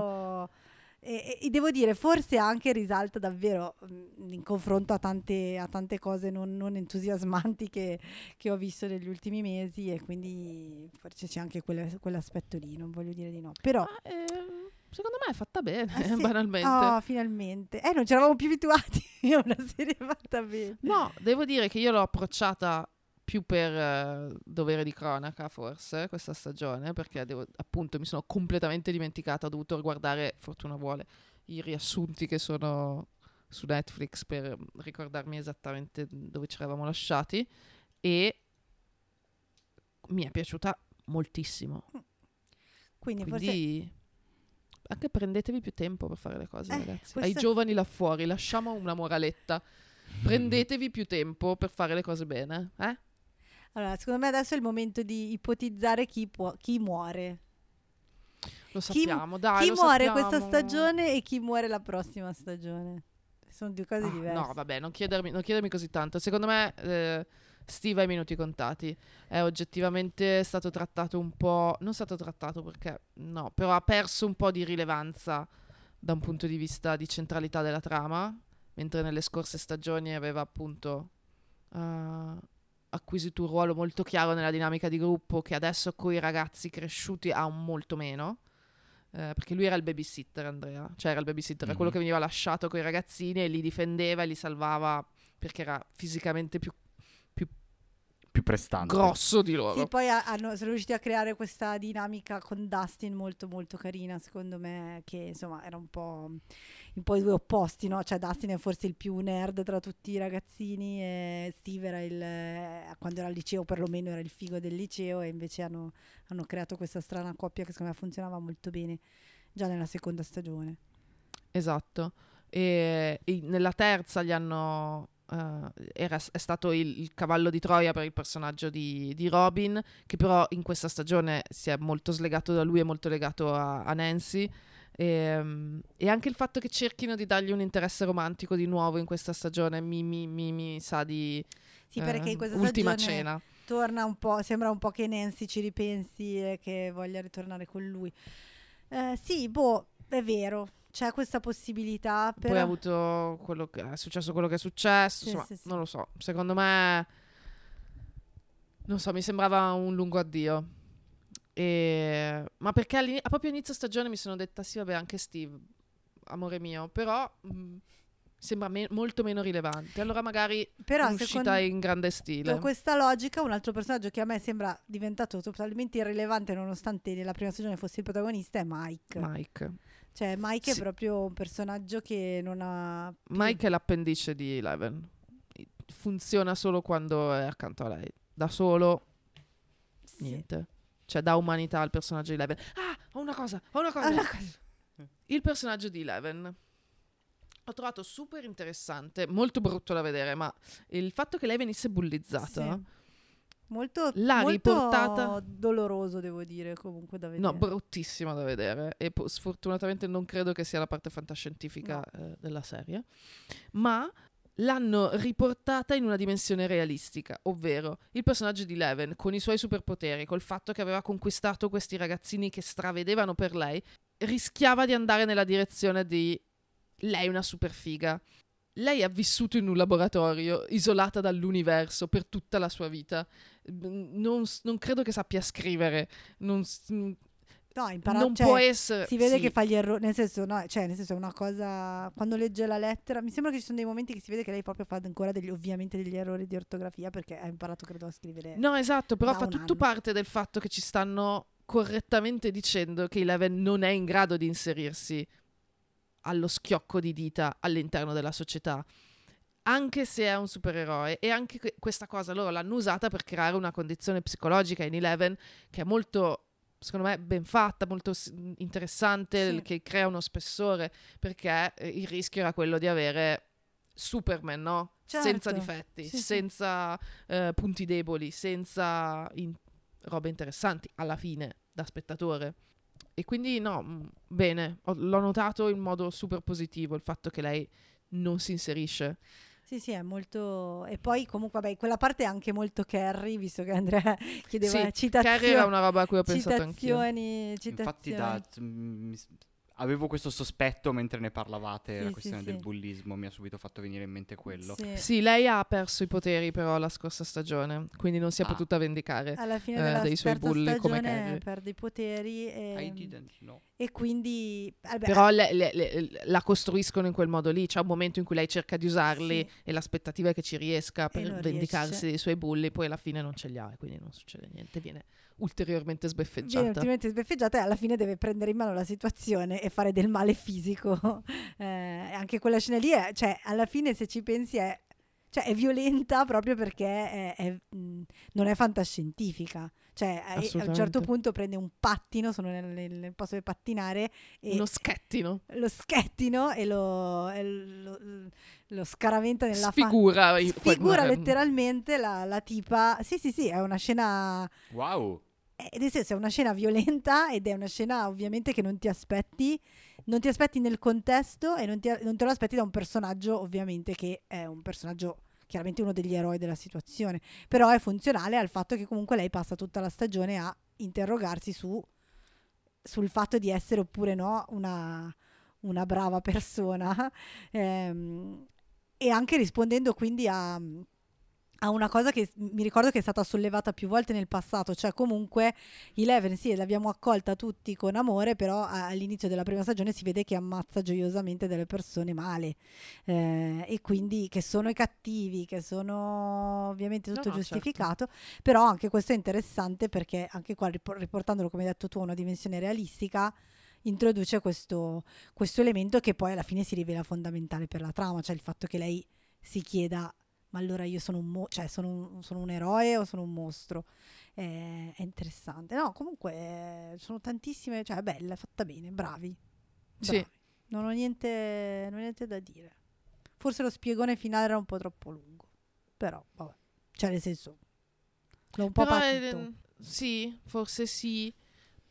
e- e devo dire, forse anche risalta davvero mh, in confronto a tante, a tante cose non, non entusiasmanti che, che ho visto negli ultimi mesi e quindi forse c'è anche quelle- quell'aspetto lì, non voglio dire di no. Però Ah, ehm, Secondo me è fatta bene, Ah, sì. [laughs] banalmente. Oh, finalmente. Eh, non ci eravamo più abituati a [laughs] una serie fatta bene. No, devo dire che io l'ho approcciata più per eh, dovere di cronaca, forse, questa stagione, perché devo- appunto mi sono completamente dimenticata, ho dovuto guardare, fortuna vuole, i riassunti che sono su Netflix per ricordarmi esattamente dove ci eravamo lasciati e mi è piaciuta moltissimo. Quindi, forse Quindi anche prendetevi più tempo per fare le cose, Eh, ragazzi. questo- Ai giovani là fuori, lasciamo una moraletta. [laughs] Prendetevi più tempo per fare le cose bene, eh? Allora, secondo me adesso è il momento di ipotizzare chi, può- chi muore. Lo Chi- sappiamo, dai, chi muore sappiamo. questa stagione e chi muore la prossima stagione. Sono due cose Ah, diverse. no, vabbè, non chiedermi, non chiedermi così tanto. Secondo me eh, Steve ha i minuti contati. È oggettivamente stato trattato un po'... Non stato trattato perché... No, però ha perso un po' di rilevanza da un punto di vista di centralità della trama, mentre nelle scorse stagioni aveva appunto eh, acquisito un ruolo molto chiaro nella dinamica di gruppo che adesso con i ragazzi cresciuti ha molto meno. Eh, perché lui era il babysitter, Andrea. Cioè, era il babysitter, era quello che veniva lasciato con i ragazzini e li difendeva e li salvava perché era fisicamente più Più prestante. grosso di loro. Sì, poi ha- hanno, sono riusciti a creare questa dinamica con Dustin molto molto carina, secondo me, che insomma era un po', un po' i due opposti, no? Cioè Dustin è forse il più nerd tra tutti i ragazzini e Steve era il, eh, quando era al liceo perlomeno era il figo del liceo e invece hanno, hanno creato questa strana coppia che secondo me funzionava molto bene già nella seconda stagione. Esatto. E, e nella terza gli hanno. Eh, era, è stato il, il cavallo di Troia per il personaggio di, di Robin, che però in questa stagione si è molto slegato da lui e molto legato a, a Nancy. E, mm, e anche il fatto che cerchino di dargli un interesse romantico di nuovo in questa stagione mi, mi- mi- mi sa di Sì, perché in questa ultima cena. torna un po', sembra un po' che Nancy ci ripensi e che voglia ritornare con lui. Eh, sì, boh, è vero, c'è questa possibilità, Poi però... ha avuto quello che è successo quello che è successo. Sì, insomma, sì, sì. non lo so. Secondo me, non so, mi sembrava un lungo addio. E- Ma perché a proprio inizio stagione mi sono detta: sì, vabbè, anche Steve, amore mio, però mh, sembra me- molto meno rilevante. Allora magari Però è uscita in grande stile. con questa logica un altro personaggio che a me sembra diventato totalmente irrilevante nonostante nella prima stagione fosse il protagonista è Mike. Mike. Cioè Mike Sì. è proprio un personaggio che non ha... più- Mike è l'appendice di Eleven. Funziona solo quando è accanto a lei. Da solo Sì. Niente. Cioè, dà umanità al personaggio di Eleven. Ah, ho una cosa, ho una cosa. Una cosa. Il personaggio di Eleven. Ho trovato super interessante, molto brutto da vedere, ma il fatto che lei venisse bullizzata. Sì. Molto, L'ha molto riportata- doloroso devo dire comunque da vedere. No, bruttissima da vedere. E po- sfortunatamente non credo che sia la parte fantascientifica eh, della serie. Ma l'hanno riportata in una dimensione realistica, ovvero il personaggio di Leven con i suoi superpoteri, col fatto che aveva conquistato questi ragazzini che stravedevano per lei, rischiava di andare nella direzione di lei una superfiga. Lei ha vissuto in un laboratorio, isolata dall'universo per tutta la sua vita. Non, non credo che sappia scrivere. Non, No, impara- non cioè, può essere. Si vede sì. che fa gli errori, nel senso, no, cioè, nel senso è una cosa. Quando legge la lettera, mi sembra che ci sono dei momenti che si vede che lei proprio fa ancora degli, ovviamente degli errori di ortografia perché ha imparato, credo, a scrivere. No, esatto, però fa tutto anno. parte del fatto che ci stanno correttamente dicendo che Eleven non è in grado di inserirsi allo schiocco di dita all'interno della società. Anche se è un supereroe, e anche que- questa cosa loro l'hanno usata per creare una condizione psicologica in Eleven che è molto, secondo me, ben fatta, molto interessante, Sì. che crea uno spessore, perché eh, il rischio era quello di avere Superman, no? Senza Certo. difetti, Sì, sì. senza eh, punti deboli, senza in- robe interessanti alla fine da spettatore. E quindi no, mh, bene, ho- l'ho notato in modo super positivo il fatto che lei non si inserisce. Sì, sì, è molto. E poi, comunque, vabbè, quella parte è anche molto Carrie, visto che Andrea chiedeva Sì, citazioni. Carrie era una roba a cui ho pensato anch'io. citazioni, Infatti, da, citazioni. Avevo questo sospetto mentre ne parlavate, Sì, la sì, questione sì. del bullismo mi ha subito fatto venire in mente quello. Sì. Sì, lei ha perso i poteri però la scorsa stagione, quindi non si è Ah. potuta vendicare. Alla fine eh, della dei suoi bulli come stagione Carrie. perde i poteri e, I didn't know. e quindi vabbè, Però le- le- le- la costruiscono in quel modo lì. C'è un momento in cui lei cerca di usarli Sì. e l'aspettativa è che ci riesca per vendicarsi riesce. dei suoi bulli, poi alla fine non ce li ha e quindi non succede niente. Viene ulteriormente viene sbeffeggiata. ultimamente sbeffeggiata e alla fine deve prendere in mano la situazione e fare del male fisico. [laughs] Eh, anche quella scena lì, è, cioè, alla fine se ci pensi è, cioè, è violenta proprio perché è- è, mh, non è fantascientifica. Cioè, a- un certo punto prende un pattino, sono nel, nel- nel posto dove pattinare e Uno schettino. lo schettino e lo, e lo, lo scaraventa nella. Sfigura. i- Sfigura letteralmente la, la tipa. Sì, sì, sì, è una scena Wow. Eh, nel senso è una scena violenta ed è una scena ovviamente che non ti aspetti, non ti aspetti nel contesto e non, ti- non te lo aspetti da un personaggio ovviamente che è un personaggio chiaramente uno degli eroi della situazione, però è funzionale al fatto che comunque lei passa tutta la stagione a interrogarsi su, sul fatto di essere oppure no una, una brava persona [laughs] ehm, e anche rispondendo quindi a a una cosa che mi ricordo che è stata sollevata più volte nel passato, cioè comunque Eleven sì, l'abbiamo accolta tutti con amore, però all'inizio della prima stagione si vede che ammazza gioiosamente delle persone male eh, e quindi che sono i cattivi, che sono ovviamente No, tutto no, certo. giustificato, però anche questo è interessante perché anche qua ripor- riportandolo come hai detto tu a una dimensione realistica introduce questo, questo elemento che poi alla fine si rivela fondamentale per la trama, cioè il fatto che lei si chieda ma allora io sono un, mo- cioè sono un, sono un eroe o sono un mostro? Eh, è interessante. No, comunque eh, sono tantissime, cioè è bella, è fatta bene, bravi. Sì. bravi. Non ho, niente, non ho niente da dire. Forse lo spiegone finale era un po' troppo lungo, però vabbè. Cioè nel senso, l'ho un po' Però, patito. eh, sì, forse sì,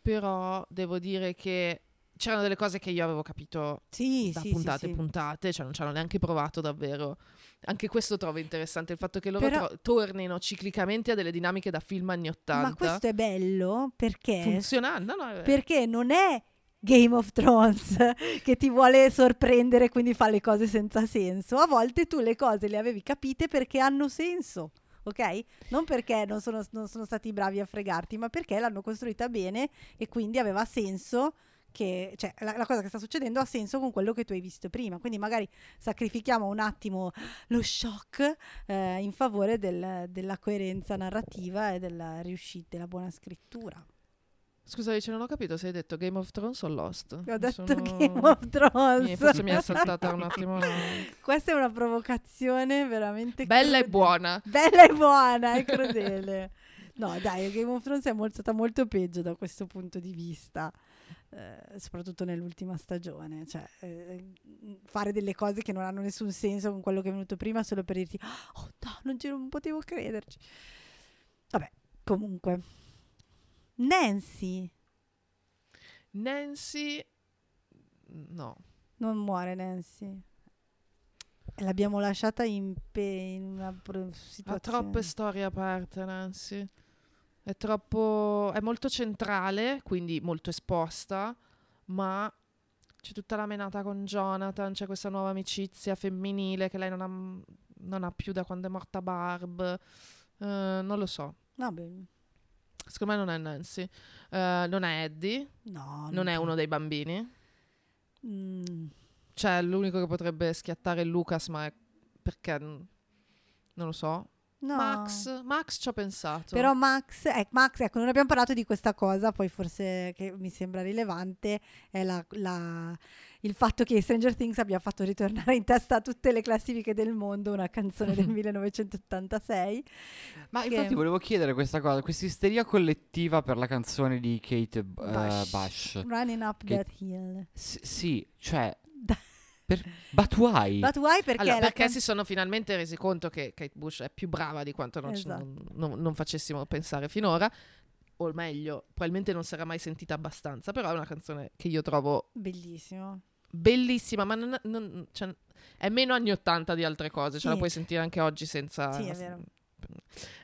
però devo dire che c'erano delle cose che io avevo capito sì, da sì, puntate sì. e puntate, cioè non ci hanno neanche provato davvero. Anche questo trovo interessante, il fatto che loro Però- tro- tornino ciclicamente a delle dinamiche da film anni 80. Ma questo è bello perché funziona, no, no, perché non è Game of Thrones [laughs] che ti vuole sorprendere quindi fa le cose senza senso. A volte tu le cose le avevi capite perché hanno senso. Ok? Non perché non sono, non sono stati bravi a fregarti, ma perché l'hanno costruita bene e quindi aveva senso che, cioè, la, la cosa che sta succedendo ha senso con quello che tu hai visto prima. Quindi magari sacrifichiamo un attimo lo shock eh, in favore del- della coerenza narrativa e della riuscita, della buona scrittura. Scusa, Alice, non ho capito se hai detto Game of Thrones o Lost. Ho detto sono- Game of Thrones. Mi- forse mi è saltata un attimo. [laughs] Questa è una provocazione veramente Bella e crudele. buona. Bella e buona, è crudele. [laughs] No, dai, Game of Thrones è molto- stata molto peggio da questo punto di vista, eh, soprattutto nell'ultima stagione. Cioè, eh, fare delle cose che non hanno nessun senso con quello che è venuto prima solo per dirti, oh no, non, ci, non potevo crederci. Vabbè, comunque. Nancy Nancy, no. non muore, Nancy. L'abbiamo lasciata in, pe- in una pro- Ha situazione. troppe storie aperte, Nancy. È troppo. È molto centrale, quindi molto esposta, ma c'è tutta la menata con Jonathan, c'è questa nuova amicizia femminile che lei non ha, non ha più da quando è morta Barb. Eh, non lo so. Vabbè, Secondo me non è Nancy. Eh, non è Eddie, no. non è uno dei bambini. Mm, Cioè, l'unico che potrebbe schiattare è Lucas, ma è perché. Non lo so. No. Max, Max ci ho pensato. Però Max, eh, Max, ecco, non abbiamo parlato di questa cosa, poi forse che mi sembra rilevante, è la- la- il fatto che Stranger Things abbia fatto ritornare in testa a tutte le classifiche del mondo una canzone del [laughs] 1986. Ma Che- infatti volevo chiedere questa cosa, questa isteria collettiva per la canzone di Kate eh, Bush. Bush. Running Up Che- That Hill. S- sì, cioè, per, but why? But why? Perché, Allora, perché can- si sono finalmente resi conto che Kate Bush è più brava di quanto non, Esatto. non- non- non facessimo pensare finora. O meglio, probabilmente non si era mai sentita abbastanza. Però è una canzone che io trovo Bellissimo. bellissima, ma non, non- cioè, è meno anni 80 di altre cose. Ce la Sì. puoi sentire anche oggi senza. Sì, è vero.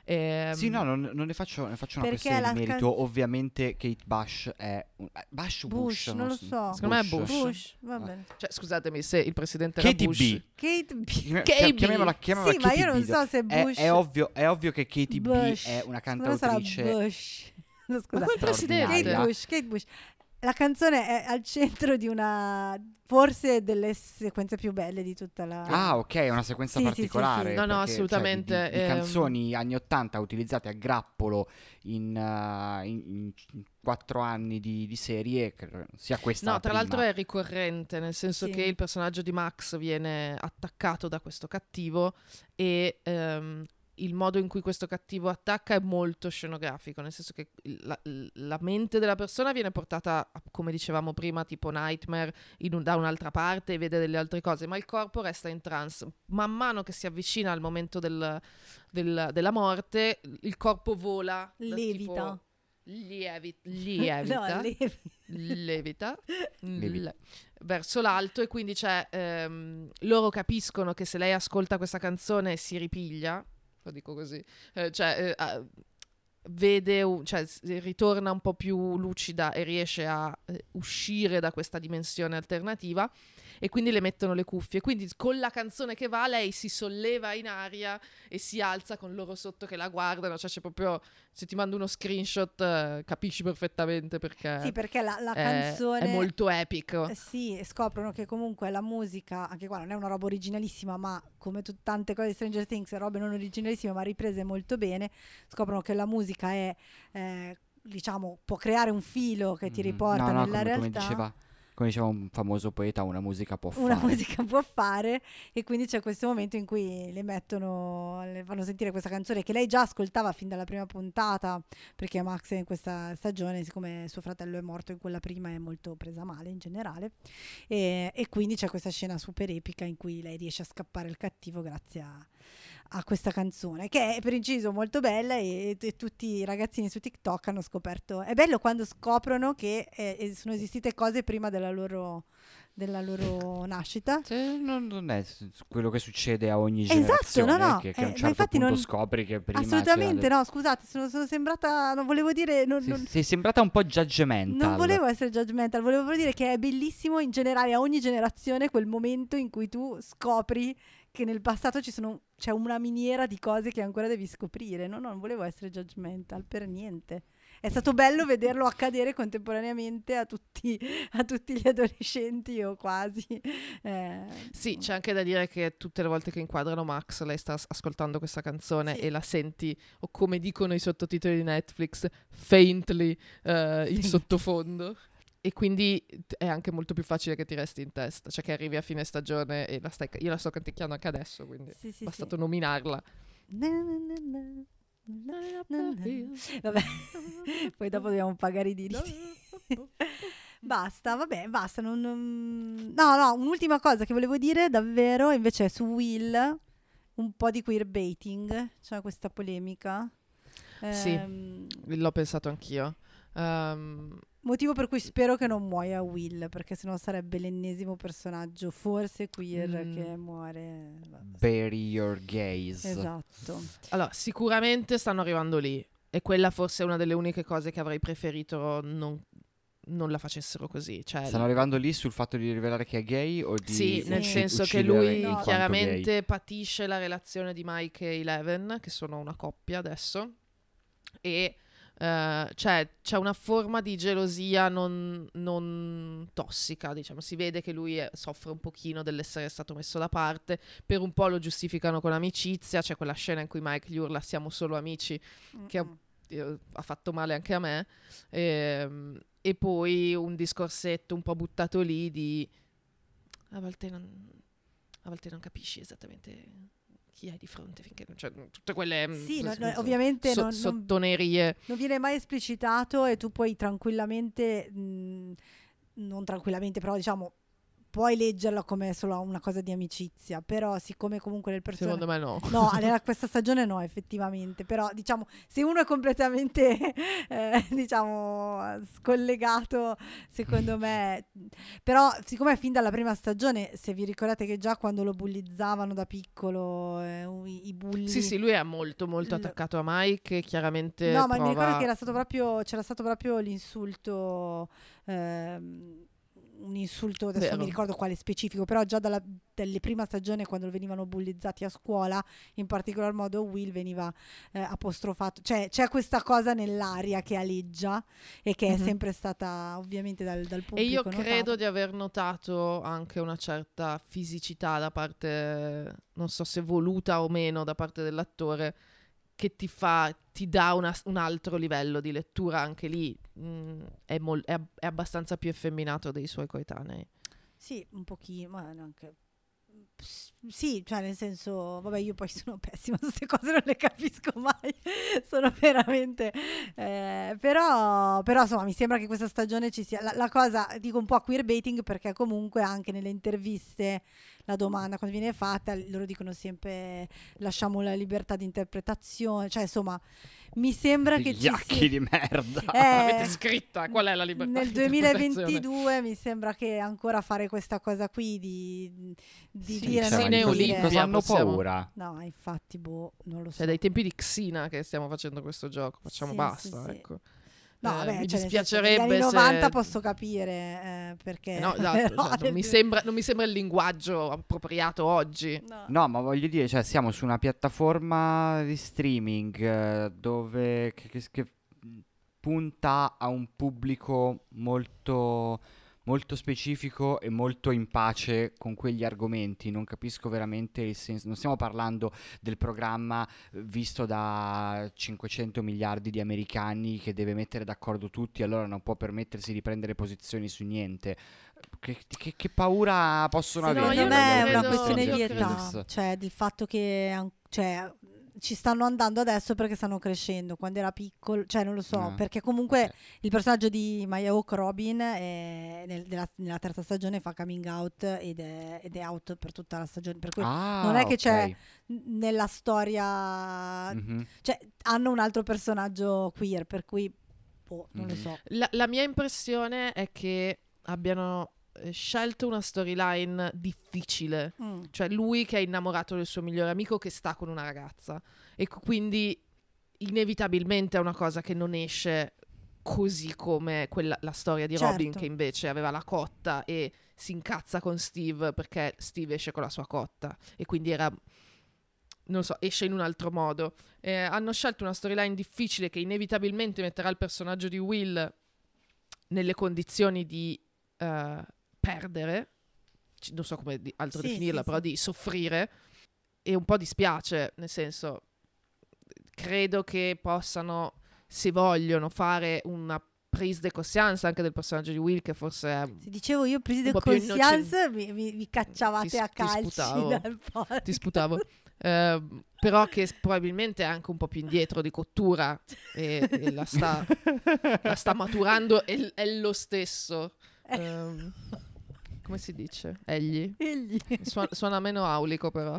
Ehm, Sì, no, non, non ne faccio, ne faccio una Perché questione la di can- merito. Ovviamente Kate Bush è... un- eh, Bush o Bush? Bush, non lo so. Secondo me è Bush. Bush, va bene. Cioè, scusatemi, se il presidente era Katie Bush... B. Kate B. Chiam- KB. Chiamiamola, chiamiamola Sì, ma Katie io non B. so se È, Bush è ovvio, è ovvio che Katie Bush. B è una cantautrice Bush. No, [laughs] scusa. quel presidente. Kate. Bush, Kate Bush. La canzone è al centro di una forse delle sequenze più belle di tutta la Ah, ok, è una sequenza Sì, sì, sì, particolare. sì. No, no, perché, cioè, assolutamente, di, di ehm. canzoni anni 80 utilizzate a grappolo in, uh, in- in quattro anni di, di serie, sia questa No, la tra prima. l'altro è ricorrente, nel senso Sì. che il personaggio di Max viene attaccato da questo cattivo e ehm, il modo in cui questo cattivo attacca è molto scenografico, nel senso che la, la mente della persona viene portata, come dicevamo prima, tipo Nightmare un- da un'altra parte e vede delle altre cose, ma il corpo resta in trance. Man mano che si avvicina al momento del- del- della morte, il corpo vola. da Levita. tipo- lievi- [laughs] lievita No, levi. levita Levi- [laughs] l- verso l'alto e quindi c'è ehm, loro capiscono che se lei ascolta questa canzone si ripiglia lo dico così. Eh, cioè eh, vede cioè s- ritorna un po' più lucida e riesce a eh, uscire da questa dimensione alternativa e quindi le mettono le cuffie quindi con la canzone che va lei si solleva in aria e si alza con loro sotto che la guardano cioè c'è proprio se ti mando uno screenshot eh, capisci perfettamente perché Sì, perché la, la è- canzone è molto epico. Eh, Sì, e scoprono che comunque la musica, anche qua non è una roba originalissima, ma come tu- tante cose di Stranger Things, robe non originalissime, ma riprese molto bene, scoprono che la musica è, eh, diciamo, può creare un filo che ti Mm, riporta no, no, nella come, come realtà. diceva, come diceva un famoso poeta, una musica può una fare. musica può fare e quindi c'è questo momento in cui le mettono le fanno sentire questa canzone che lei già ascoltava fin dalla prima puntata perché Max in questa stagione siccome suo fratello è morto in quella prima è molto presa male in generale e, e quindi c'è questa scena super epica in cui lei riesce a scappare il cattivo grazie a, a questa canzone che è per inciso molto bella e, e tutti i ragazzini su TikTok hanno scoperto è bello quando scoprono che eh, sono esistite cose prima della loro della loro nascita Cioè, non, non è quello che succede a ogni Esatto, generazione no, no, che, che eh, a un ma certo non- scopri che prima assolutamente no scusate sono, sono sembrata non volevo dire non, del- non- Sei, sei sembrata un po' judgmental. non volevo essere judgmental volevo dire che è bellissimo in generale a ogni generazione quel momento in cui tu scopri che nel passato ci sono, c'è una miniera di cose che ancora devi scoprire no, no, non volevo essere judgmental per niente è stato bello vederlo accadere contemporaneamente a tutti, a tutti gli adolescenti o quasi Eh, Sì, c'è anche da dire che tutte le volte che inquadrano Max, lei sta as- ascoltando questa canzone Sì. e la senti, o come dicono i sottotitoli di Netflix, faintly eh, in Faint. sottofondo. E quindi è anche molto più facile che ti resti in testa, cioè che arrivi a fine stagione e la stai, io la sto canticchiando anche adesso, quindi sì, sì, è bastato sì. nominarla. Na, na, na. Vabbè, [laughs] poi dopo dobbiamo pagare i diritti. Basta, vabbè, basta. non- non- No, no, un'ultima cosa che volevo dire davvero invece su Will, un po' di queerbaiting, c'è questa polemica. Sì. Ehm, L'ho pensato anch'io. Ehm, motivo per cui spero che non muoia Will, perché sennò sarebbe l'ennesimo personaggio, forse queer, Mm. che muore. Bury your gaze. Esatto. allora, sicuramente stanno arrivando lì. E quella forse è una delle uniche cose che avrei preferito non, non la facessero così. Cioè, Stanno arrivando lì sul fatto di rivelare che è gay o di Sì, Sì. nel senso che lui quanto chiaramente patisce la relazione di Mike e Eleven, che sono una coppia adesso, e eh, cioè, c'è una forma di gelosia non, non tossica, diciamo. Si vede che lui è- soffre un pochino dell'essere stato messo da parte, per un po' lo giustificano con amicizia, c'è quella scena in cui Mike gli urla siamo solo amici, Che è un- Mm-mm. eh, ha fatto male anche a me. Ehm, e poi un discorsetto un po' buttato lì di a volte non, a volte non capisci esattamente chi hai di fronte finché cioè, tutte quelle mm, Sì, no- s- no, s- ovviamente so- non- non- sottonerie. non viene mai esplicitato e tu puoi tranquillamente, mh, non tranquillamente, però diciamo, puoi leggerla come solo una cosa di amicizia, però siccome comunque nel personaggio... Secondo me no. [laughs] No, nella, questa stagione no, effettivamente. Però, diciamo, se uno è completamente, [laughs] eh, diciamo, scollegato, secondo me... Però, siccome fin dalla prima stagione, se vi ricordate che già quando lo bullizzavano da piccolo, eh, i, bulli... Sì, sì, lui è molto, molto attaccato a Mike, chiaramente No, ma mi prova- ricordo che era stato proprio, c'era stato proprio l'insulto... ehm, un insulto, adesso non Vero. mi ricordo quale specifico, però già dalla prima stagione quando venivano bullizzati a scuola, in particolar modo Will veniva eh, apostrofato, cioè c'è questa cosa nell'aria che aleggia e che è Mhm. sempre stata ovviamente dal, dal E pubblico io notata. credo di aver notato anche una certa fisicità da parte, non so se voluta o meno, da parte dell'attore, che ti fa, ti dà una- un altro livello di lettura anche lì. Mm, è, mol- è è abbastanza più effeminato dei suoi coetanei. Sì, un pochino, ma neanche... S- Sì, cioè nel senso, vabbè io poi sono pessima queste cose, non le capisco mai, [laughs] sono veramente... eh, però, però insomma mi sembra che questa stagione ci sia... La, la cosa, dico un po' queerbaiting perché comunque anche nelle interviste la domanda quando viene fatta, loro dicono sempre lasciamo la libertà di interpretazione, cioè insomma mi sembra che ci Vigliacchi sia... di merda. [laughs] Eh, L'avete scritta? Qual è la libertà Nel di interpretazione? 2022 mi sembra che ancora fare questa cosa qui di, di Sì, dire... cioè, sì, ne Olimpia hanno paura? No, infatti, boh, non lo so. Cioè, dai tempi di Xina che stiamo facendo questo gioco. Facciamo Sì, basta, sì, sì. No, Eh, vabbè, mi cioè, nel dispiacerebbe negli anni se- 90 posso capire eh, perché... Eh, No, [laughs] esatto, però cioè, non, nel mi sembra, non mi sembra il linguaggio appropriato oggi. No. No, ma voglio dire, cioè, siamo su una piattaforma di streaming eh, dove che, che- che punta a un pubblico molto, molto specifico e molto in pace con quegli argomenti. Non capisco veramente il senso. Non stiamo parlando del programma eh, visto da 500 miliardi di americani che deve mettere d'accordo tutti, allora non può permettersi di prendere posizioni su niente. Che, che- che paura possono Secondo avere? me non è una questione io di età, cioè del fatto che cioè, ci stanno andando adesso perché stanno crescendo. Quando era piccolo, cioè non lo so, Ah. perché comunque Ok. il personaggio di Maya Hawke Robin è nel- della- nella terza stagione fa coming out ed è, ed è out per tutta la stagione. Per cui Ah, non è che c'è- ok. n- nella storia, Mhm. cioè hanno un altro personaggio queer, per cui boh, non lo Mhm. so. La, la mia impressione è che abbiano eh, scelto una storyline difficile. Mm. Cioè lui che è innamorato del suo migliore amico che sta con una ragazza. E quindi inevitabilmente è una cosa che non esce così come quella, la storia di Robin Certo. che invece aveva la cotta e si incazza con Steve perché Steve esce con la sua cotta. E quindi era... Non so, esce in un altro modo. Eh, hanno scelto una storyline difficile che inevitabilmente metterà il personaggio di Will nelle condizioni di eh, perdere, non so come altro Sì, definirla, sì, però sì. di soffrire e un po' dispiace, nel senso, credo che possano, se vogliono, fare una prise de conscience anche del personaggio di Will, che forse è... Se dicevo io po' più conscience mi, mi, mi cacciavate Ti- a ti calci sputavo. dal podcast. ti sputavo. [laughs] Ehm, però che probabilmente è anche un po' più indietro di cottura e, e la, sta, [laughs] la sta maturando e è lo stesso. Ehm, come si dice? Egli? Egli. Suona, suona meno aulico però.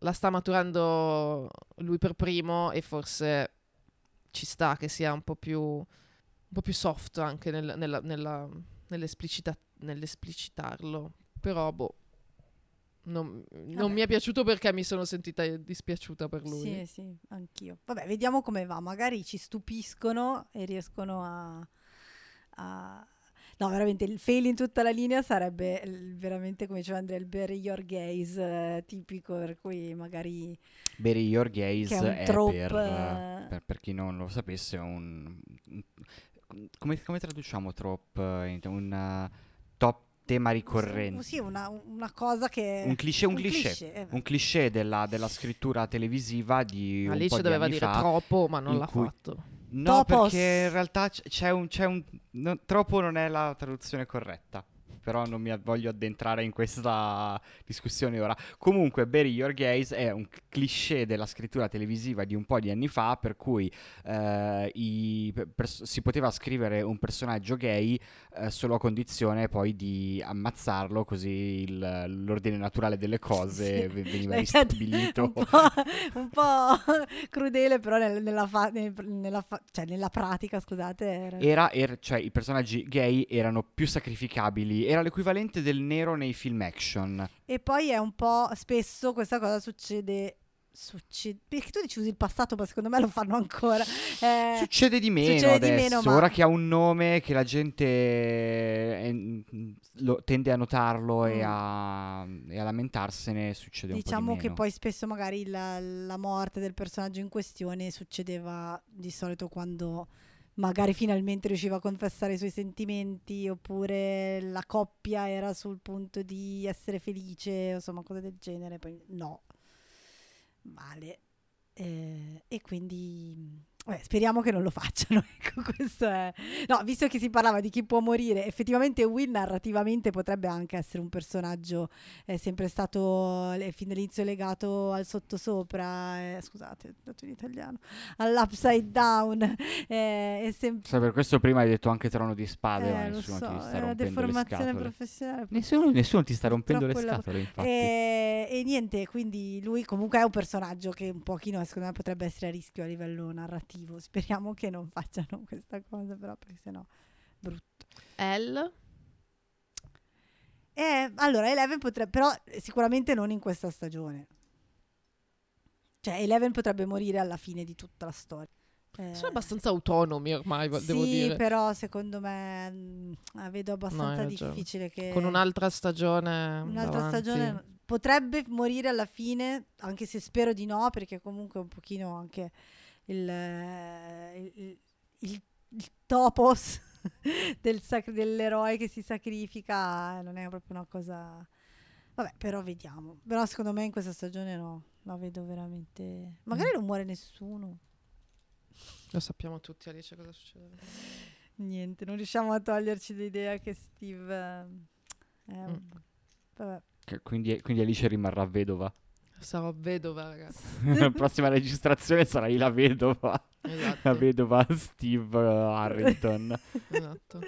La sta maturando lui per primo e forse ci sta che sia un po' più, un po' più soft anche nel- nella- nella- nell'esplicita- nell'esplicitarlo. Però boh. Non, non mi è piaciuto perché mi sono sentita dispiaciuta per lui. Sì, sì, anch'io. Vabbè, vediamo come va. Magari ci stupiscono e riescono a... a- No, veramente il fail in tutta la linea sarebbe veramente, come diceva Andrea, il bury your gaze eh, tipico, per cui magari... Bury Your Gaze è un è, trope, per, eh. per, per chi non lo sapesse, un, un- come, come traduciamo trope? eh, Un top tema ricorrente. Sì, una, una cosa che... Un cliché, un cliché. eh. Un cliché della, della scrittura televisiva di un po' Alice di doveva anni dire fa. troppo, ma non l'ha cui- fatto. No, Topos. perché in realtà c'è un... C'è un no, troppo non è la traduzione corretta. Però non mi voglio addentrare in questa discussione ora. Comunque, Bury Your Gaze è un cliché della scrittura televisiva di un po' di anni fa, per cui eh, i pers- si poteva scrivere un personaggio gay eh, solo a condizione poi di ammazzarlo, così il- l'ordine naturale delle cose Sì. veniva ristabilito. Un po', [laughs] un po' [laughs] crudele, però nel- nella, fa- nel- nella fa- cioè nella pratica, scusate. era- Era, er- cioè, i personaggi gay erano più sacrificabili, era l'equivalente del nero nei film action. E poi è un po' spesso questa cosa succede. Succede, perché tu dici usi il passato, ma secondo me lo fanno ancora. [laughs] Eh, Succede di meno succede di adesso, meno, ma- ora che ha un nome che la gente eh, lo- tende a notarlo e, Mm. a, e a lamentarsene, succede un Diciamo po' di che poi spesso magari la, la morte del personaggio in questione succedeva di solito quando magari finalmente riusciva a confessare i suoi sentimenti oppure la coppia era sul punto di essere felice, insomma cose del genere, poi no, male. Eh, e quindi vabbè, speriamo che non lo facciano. [laughs] Ecco, questo è. No, visto che si parlava di chi può morire, effettivamente Will narrativamente potrebbe anche essere un personaggio è sempre stato eh, fin dall'inizio legato al sottosopra, eh, scusate, ho detto in italiano, all'upside down. eh, è sempre Sai, per questo prima hai detto anche trono di spade, ma eh, lo nessuno so, ti sta rompendo le deformazione scatole. professionale. Nessuno, nessuno ti sta rompendo le la- scatole, infatti. E, e niente, quindi lui comunque è un personaggio che un pochino secondo me potrebbe essere a rischio a livello narrativo. Speriamo che non facciano [laughs] questa cosa, però perché sennò brutto. L. Eh, allora, Eleven potrebbe, però sicuramente non in questa stagione. Cioè, Eleven potrebbe morire alla fine di tutta la storia. Eh, Sono abbastanza autonomi ormai, vo- devo sì, dire. però secondo me mh, la vedo abbastanza ragione. difficile che... Con un'altra stagione. Un'altra davanti. stagione potrebbe morire alla fine, anche se spero di no, perché comunque un pochino anche il, il, il- il topos [laughs] del sac- dell'eroe che si sacrifica non è proprio una cosa... Vabbè, però vediamo. Però secondo me in questa stagione no, la vedo veramente... Magari Mm. non muore nessuno. Lo sappiamo tutti, Alice, cosa succede. Niente, non riusciamo a toglierci l'idea che Steve... eh, Mm. Vabbè. Che- Quindi, quindi Alice rimarrà vedova. Sarò vedova, ragazzi. La [laughs] prossima registrazione sarai la vedova. La Esatto. vedova Steve eh, Harrington. esatto.